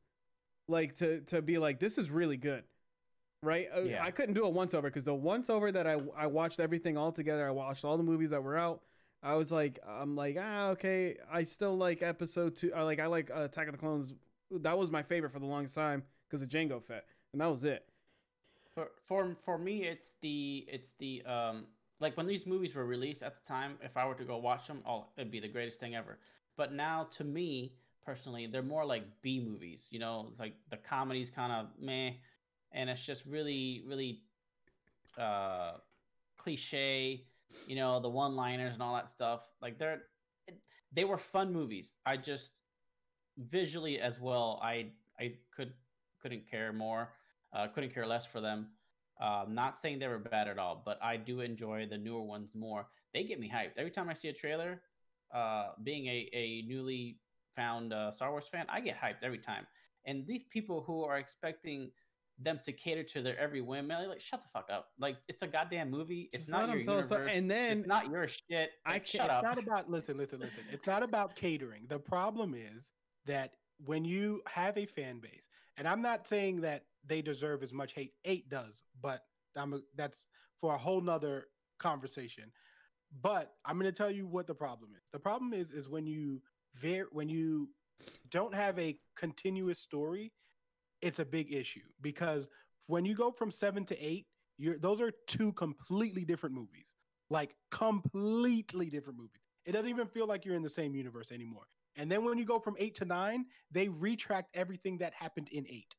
like to to be like, this is really good, right? Uh, Yeah. I couldn't do a once over because the once over that I I watched everything all together. I watched all the movies that were out. I was like, I'm like, ah, okay. I still like episode two. I like, I like uh, Attack of the Clones. That was my favorite for the longest time because of Jango Fett, and that was it. For for for me, it's the it's the um like when these movies were released at the time. If I were to go watch them, oh, it'd be the greatest thing ever. But now, to me personally, they're more like B movies. You know, it's like the comedy's kind of meh, and it's just really really uh cliche. You know, the one liners and all that stuff. Like they're they were fun movies. I just visually as well. I I could couldn't care more. Uh, couldn't care less for them. Uh, not saying they were bad at all, but I do enjoy the newer ones more. They get me hyped every time I see a trailer. Uh, being a, a newly found uh, Star Wars fan, I get hyped every time. And these people who are expecting them to cater to their every whim, man, like shut the fuck up. Like it's a goddamn movie. It's Just not let 'em your universe. stuff- and then it's not your shit. I can't- shut it's up. not about listen, listen, listen. It's not about catering. The problem is that when you have a fan base, and I'm not saying that they deserve as much hate eight does, but I'm a, that's for a whole nother conversation. But I'm going to tell you what the problem is. The problem is is when you ver- when you don't have a continuous story, it's a big issue because when you go from seven to eight, you're those are two completely different movies like completely different movies. It doesn't even feel like you're in the same universe anymore. And then when you go from eight to nine, they retract everything that happened in eight.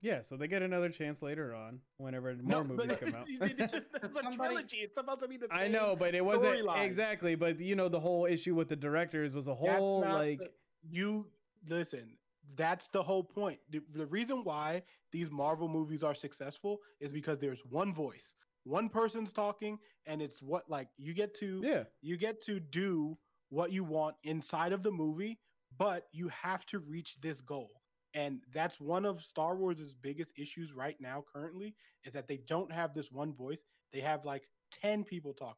Yeah, so they get another chance later on whenever more No, movies but come out. it's just it's a trilogy. It's supposed to be the I know, but it wasn't storyline. exactly. But you know, the whole issue with the directors was a That's whole not like. the- you listen. That's the whole point. The, the reason why these Marvel movies are successful is because there's one voice, one person's talking, and it's what like you get to yeah, you get to do what you want inside of the movie, but you have to reach this goal. And that's one of Star Wars' biggest issues right now, currently, is that they don't have this one voice. They have like 10 people talking.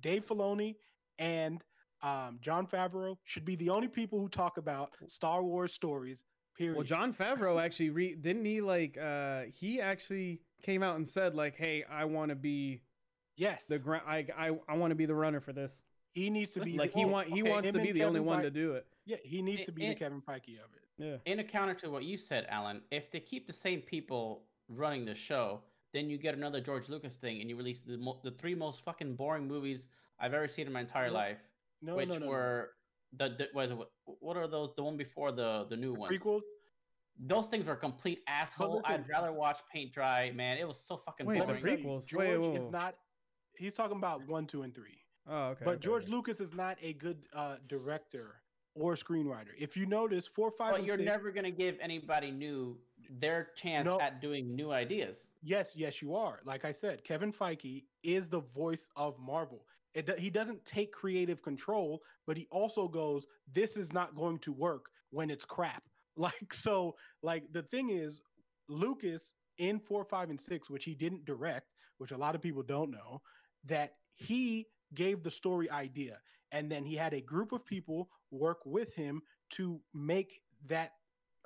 Dave Filoni and um, Jon Favreau should be the only people who talk about Star Wars stories, period. Well, Jon Favreau actually re- didn't he like uh he actually came out and said like, "Hey, I want to be Yes, The gra- I I I want to be the runner for this. he needs to be Like the, he oh, want he okay, wants to be the only Kevin one to do it. Yeah, he needs It- to be the Kevin Feige of it. Yeah. In a counter to what you said, Alan, if they keep the same people running the show, then you get another George Lucas thing, and you release the mo- the three most fucking boring movies I've ever seen in my entire No, life, No, which no, no, no. were the, the was what are those? The one before the the new The ones. prequels. Those things were complete asshole. listen- I'd rather watch paint dry. Man, it was so fucking Wait, the boring. tell you, prequels. George Wait, whoa, is not. He's talking about one, two, and three. Oh, okay. but okay, George okay. Lucas is not a good uh, director or screenwriter. If you notice, four, five, But and you're six. never gonna give anybody new their chance No. at doing new ideas. Yes, yes, you are. Like I said, Kevin Feige is the voice of Marvel. It, he doesn't take creative control, but he also goes, "This is not going to work when it's crap." Like so, like the thing is, Lucas in four, five, and six, which he didn't direct, which a lot of people don't know, that he gave the story idea, and then he had a group of people work with him to make that,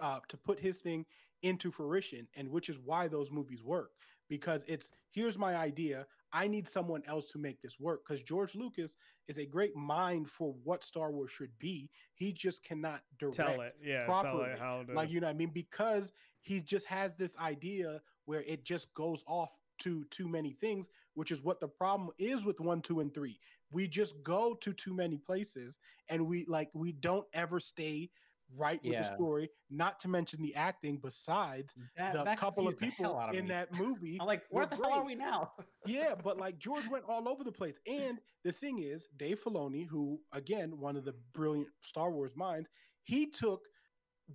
uh, to put his thing into fruition and which is why those movies work because it's here's my idea i need someone else to make this work because george lucas is a great mind for what star wars should be he just cannot direct tell it. Yeah, tell properly. it how to. like you know what i mean because he just has this idea where it just goes off to too many things which is what the problem is with one two and three we just go to too many places and we like we don't ever stay right with the story not to mention the acting besides That, the that couple of people of in me. that movie I'm like, where the hell are we now? yeah, but like George went all over the place. And the thing is, Dave Filoni, who again one of the brilliant Star Wars minds, he took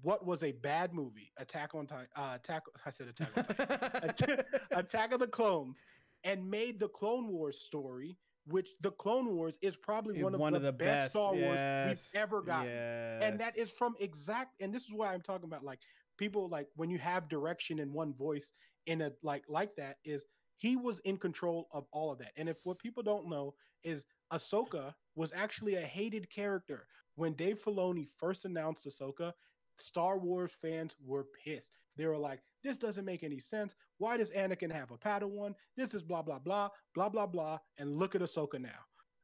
what was a bad movie, Attack on Titan, uh, Attack. I said Attack on Titan, Attack of the Clones, and made the Clone Wars story. Which the Clone Wars is probably one of, the, best, Star Wars yes, we've ever gotten. And that is from exact and this is why i'm talking about like people like when you have direction in one voice in a like like that is he was in control of all of that. And if what people don't know is ahsoka was actually a hated character. When dave filoni first announced ahsoka star wars fans were pissed. They were like this doesn't make any sense why does anakin have a padawan this is blah blah blah blah blah blah and look at ahsoka now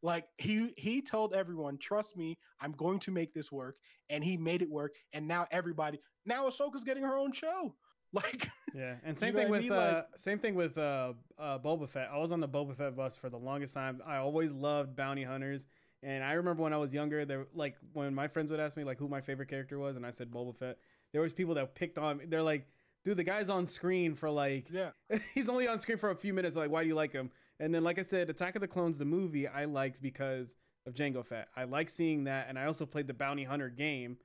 like he he told everyone trust me i'm going to make this work and he made it work and now everybody now ahsoka's getting her own show like Yeah, and same know thing what I with mean? Like- uh, same thing with uh, uh, Boba Fett. I was on the Boba Fett bus for the longest time. I always loved bounty hunters, and I remember when I was younger, there like when my friends would ask me like who my favorite character was, and I said Boba Fett. There was people that picked on. me. They're like, dude, the guy's on screen for like yeah he's only on screen for a few minutes. Like, why do you like him? And then, like I said, Attack of the Clones, the movie, I liked because of Jango Fett. I like seeing that, and I also played the bounty hunter game.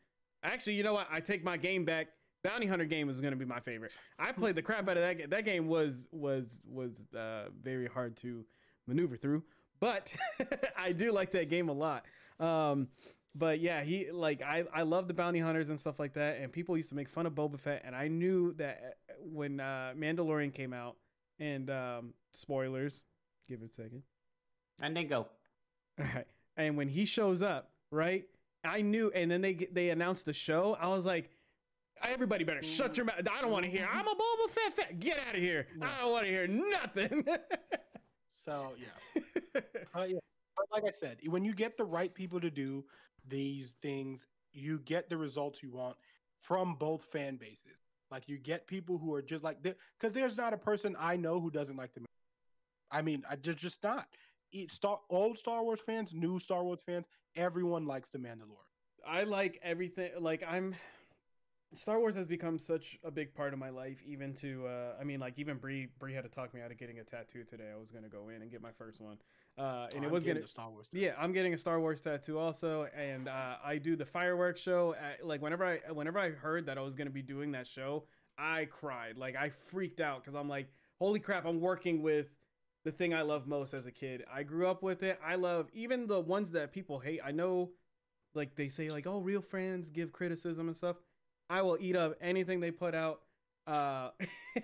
Actually, you know what? I take my game back. Bounty Hunter game is going to be my favorite. I played the crap out of that. ga- That game was was was uh, very hard to maneuver through, but I do like that game a lot. Um, but yeah, he like I I love the bounty hunters and stuff like that. And people used to make fun of Boba Fett, and I knew that uh, when uh, Mandalorian came out, and um, spoilers, give it a second. And then go. All right. And when he shows up, right? I knew, and then they they announced the show. I was like, everybody better shut your mouth. I don't want to hear. I'm a Boba Fett. Fett. Get out of here. I don't want to hear nothing. so yeah Uh, yeah. But like I said, when you get the right people to do these things, you get the results you want from both fan bases. Like you get people who are just like because there's not a person I know who doesn't like the. I mean, I just just not. It, Star old Star Wars fans, new Star Wars fans, everyone likes the Mandalorian. I like everything. Like I'm, Star Wars has become such a big part of my life. Even to, uh, I mean, like even Brie, Brie had to talk me out of getting a tattoo today. I was gonna go in and get my first one, uh, and Oh, it was getting gonna. Star Wars. Yeah, I'm getting a Star Wars tattoo also, and uh, I do the fireworks show. At, like whenever I whenever I heard that I was gonna be doing that show, I cried. Like I freaked out because I'm like, holy crap! I'm working with the thing I love most as a kid. I grew up with it. I love even the ones that people hate. I know, like they say, like oh, real friends give criticism and stuff. I will eat up anything they put out. Uh,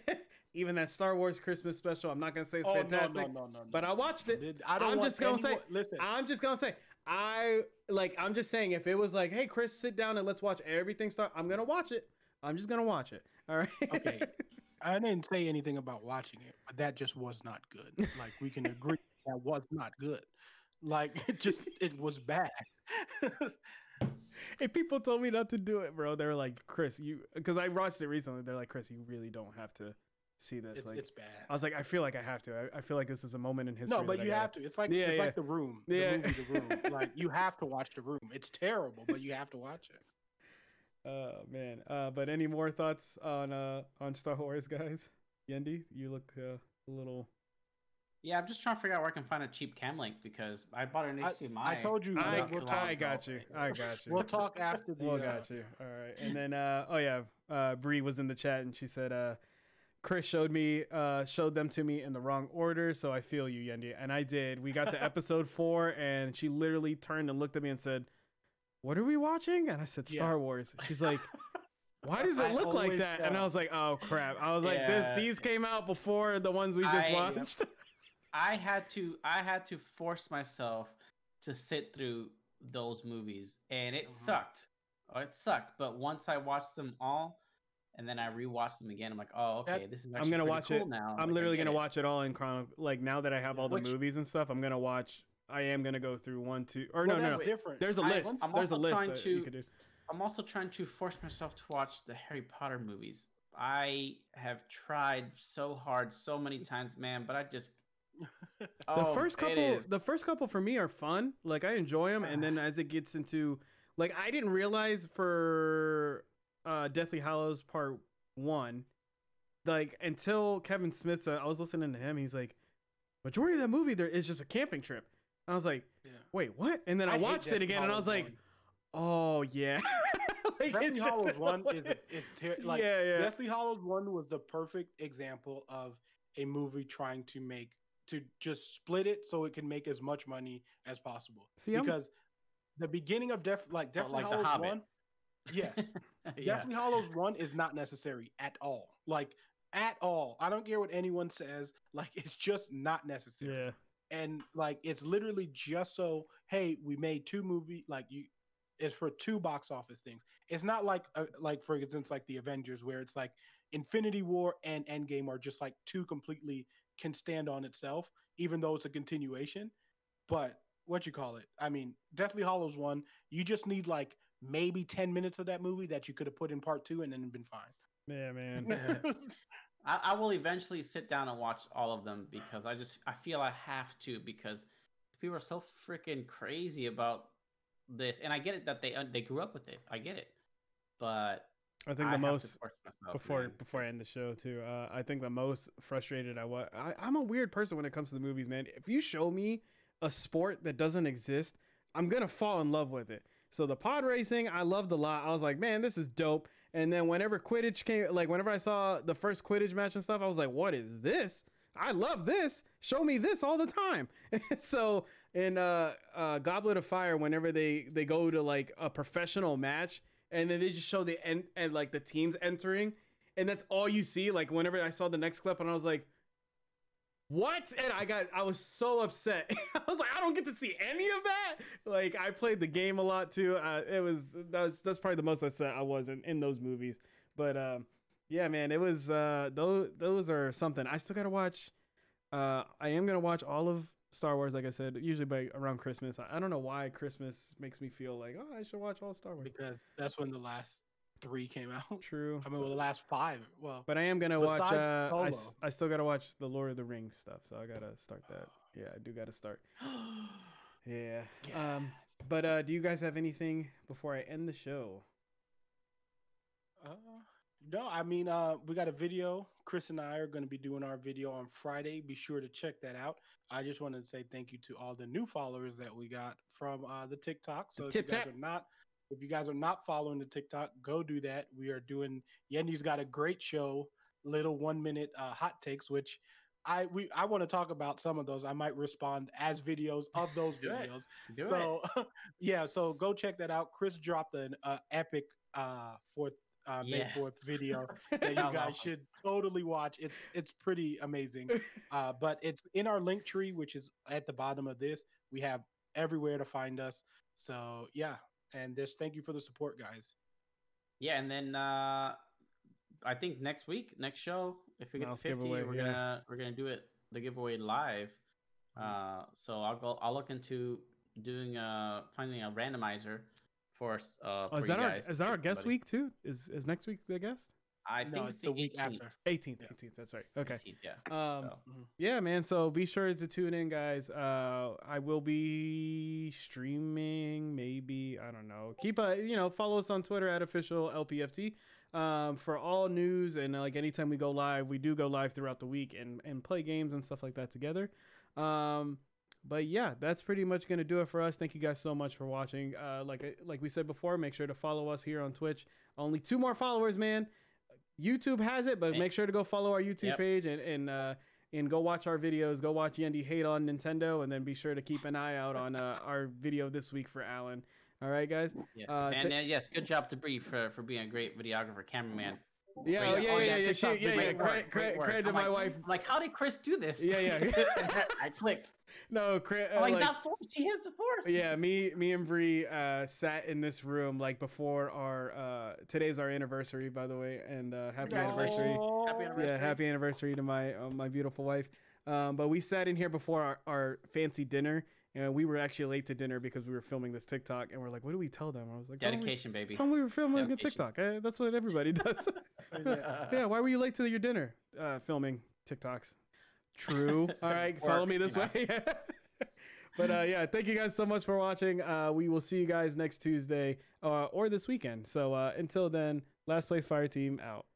even that Star Wars Christmas special. I'm not gonna say it's Oh fantastic, no, no, no, no, but I watched it. Did- I don't I'm just gonna say- listen. I'm just gonna say, I like. I'm just saying, if it was like, hey, Chris, sit down and let's watch everything start, I'm gonna watch it. I'm just gonna watch it. All right. Okay. I didn't say anything about watching it, but that just was not good. Like we can agree. that was not good. Like it just it was bad. Hey, people told me not to do it, bro. They were like, Chris, you, because I watched it recently. They're like, Chris, you really don't have to see this. it's, like, it's bad. I was like, I feel like I have to. I, I feel like this is a moment in history. No, but you have to. It's like Yeah, it's yeah. like the room. The Yeah. movie, the room. Like you have to watch the room. It's terrible, but you have to watch it. Oh man. Uh, but any more thoughts on uh on Star Wars, guys? Yendi, you look uh, a little. Yeah, I'm just trying to figure out where I can find a cheap cam link because I bought an I- HDMI. I told you, I, we'll talk I got you. I got you. We'll talk after the. Well, uh, got you. All right. And then, uh, oh yeah, uh, Bree was in the chat and she said, uh, Chris showed me, uh, showed them to me in the wrong order. So I feel you, Yendi. And I did. We got to episode four and she literally turned and looked at me and said, what are we watching? And I said, Yeah. Star Wars. She's like, why does it I look like always that? And I was like, oh crap. I was like, Yeah. this, these came out before the ones we just I- watched. I had to I had to force myself to sit through those movies, and it Mhm. sucked. Oh, it sucked. But once I watched them all, and then I rewatched them again, I'm like, oh, That- okay, this is I'm gonna watch cool it. now. I'm Like, literally gonna it. watch it all in chrono. Like now that I have all the Which- movies and stuff, I'm gonna watch. I am gonna go through one, two, or Well, no, no, that's no. different. There's a I- list. I'm There's a also list trying that you to- could do. I'm also trying to force myself to watch the Harry Potter movies. I have tried so hard, so many times, man, but I just The Oh, first couple, the first couple for me are fun. Like I enjoy them, and then as it gets into, like I didn't realize for uh Deathly Hallows Part One, like until Kevin Smith, uh, I was listening to him. He's like, majority of that movie there is just a camping trip. I was like, Yeah. wait, what? And then I, hate watched it again, and I was like, oh yeah. like, Deathly Hallows one is is ter- like yeah, yeah. Deathly Hallows one was the perfect example of a movie trying to make to just split it so it can make as much money as possible. See, I'm- because the beginning of Def like But Deathly like The Hallows Hobbit. one, yes, yeah. Deathly Hallows one is not necessary at all. Like at all. I don't care what anyone says. Like it's just not necessary yeah. and like it's literally just so hey we made two movie like you it's for two box office things it's not like uh, like for instance like the avengers where it's like infinity war and endgame are just like two completely can stand on itself even though it's a continuation but what you call it i mean deathly hallows one you just need like maybe 10 minutes of that movie that you could have put in part two and then been fine. Yeah, man. I, I will eventually sit down and watch all of them because I just I feel I have to because people are so freaking crazy about this, and I get it that they uh, they grew up with it. I get it, but I think the to most myself, before man, before I end the show too. Uh, I think the most frustrated I was. I, I'm a weird person when it comes to the movies, man. If you show me a sport that doesn't exist, I'm gonna fall in love with it. So the pod racing, I loved a lot. I was like, man, this is dope. And then whenever Quidditch came, like whenever I saw the first Quidditch match and stuff, I was like, what is this? I love this. Show me this all the time. so in uh, uh, Goblet of Fire, whenever they they go to like a professional match, and then they just show the end and like the teams entering, and that's all you see. Like whenever I saw the next clip, and I was like, "What?" And I got I was so upset. I was like, "I don't get to see any of that." Like I played the game a lot too. Uh, it was that was that's probably the most upset I was in, in those movies. But um, yeah, man, it was uh, those those are something. I still gotta watch. Uh, I am gonna watch all of Star Wars, like I said, usually by around Christmas. I, I don't know why Christmas makes me feel like, oh, I should watch all Star Wars. because that's when the last three came out True. i mean well the last five well But I am gonna watch. Uh, I, s- I still gotta watch the Lord of the Rings stuff, so I gotta start that. Yeah, I do gotta start. Yeah. Um. But uh, do you guys have anything before I end the show? Uh, no, I mean, uh, we got a video. Chris and I are going to be doing our video on Friday. Be sure to check that out. I just wanted to say thank you to all the new followers that we got from uh, the TikTok. So if you guys are not, if you guys are not following the TikTok, go do that. We are doing. Yendi's got a great show, little one minute uh, hot takes, which. I we I want to talk about some of those. I might respond as videos of those videos. So yeah, so go check that out. Chris dropped an uh, epic uh, fourth uh, May Yes. fourth video that you guys should totally watch. It's it's pretty amazing. Uh, but it's in our link tree, which is at the bottom of this. We have everywhere to find us. So yeah, and just thank you for the support, guys. Yeah, and then uh I think next week, next show, if we get Mouse to fifty, giveaway, we're yeah. gonna we're gonna do it the giveaway live. Uh, so I'll go. I'll look into doing a finding a randomizer for us. Uh, Oh, is for that our is that our guest somebody. week too? Is is next week the guest? I No, think it's it's the the week 18th. after. 18th. Yeah. 18th. That's right. Okay. 18th, yeah. Um, so. Yeah, man. So be sure to tune in, guys. Uh, I will be streaming. Maybe I don't know. Keep a you know follow us on Twitter at official LPFT um, for all news and uh, like anytime we go live, we do go live throughout the week and and play games and stuff like that together. Um, but yeah, that's pretty much gonna do it for us. Thank you guys so much for watching. Uh, like like we said before, make sure to follow us here on Twitch. Only two more followers, man. YouTube has it, but make sure to go follow our YouTube Yep. page and and uh, and go watch our videos. Go watch Yendi hate on Nintendo, and then be sure to keep an eye out on uh, our video this week for Alan. All right, guys. Yes. Uh, and uh, yes, good job to Bree for, for being a great videographer, cameraman. Yeah, Great- oh, yeah, oh, yeah, yeah, yeah, TikTok she- yeah, yeah. great work, Credit, great credit, credit to my like, wife. Like, how did Chris do this? Yeah, yeah. I clicked. No, cre- I'm uh, like, like, that force. He has the force. yeah, me, me and Bree uh, sat in this room like before our. Uh, today's our anniversary, by the way, and uh, happy anniversary. Happy anniversary. Yeah, happy anniversary to my uh, my beautiful wife. Um, but we sat in here before our, our fancy dinner, and we were actually late to dinner because we were filming this TikTok, and we're like, "What do we tell them?" I was like, "Tell 'em we- Dedication, baby. Tell them we were filming a TikTok. Uh, that's what everybody does. yeah, why were you late to your dinner? Uh, filming TikToks. True. All right, follow me this you know. way. but uh, yeah, thank you guys so much for watching. Uh, we will see you guys next Tuesday uh, or this weekend. So uh, until then, last place Fireteam out.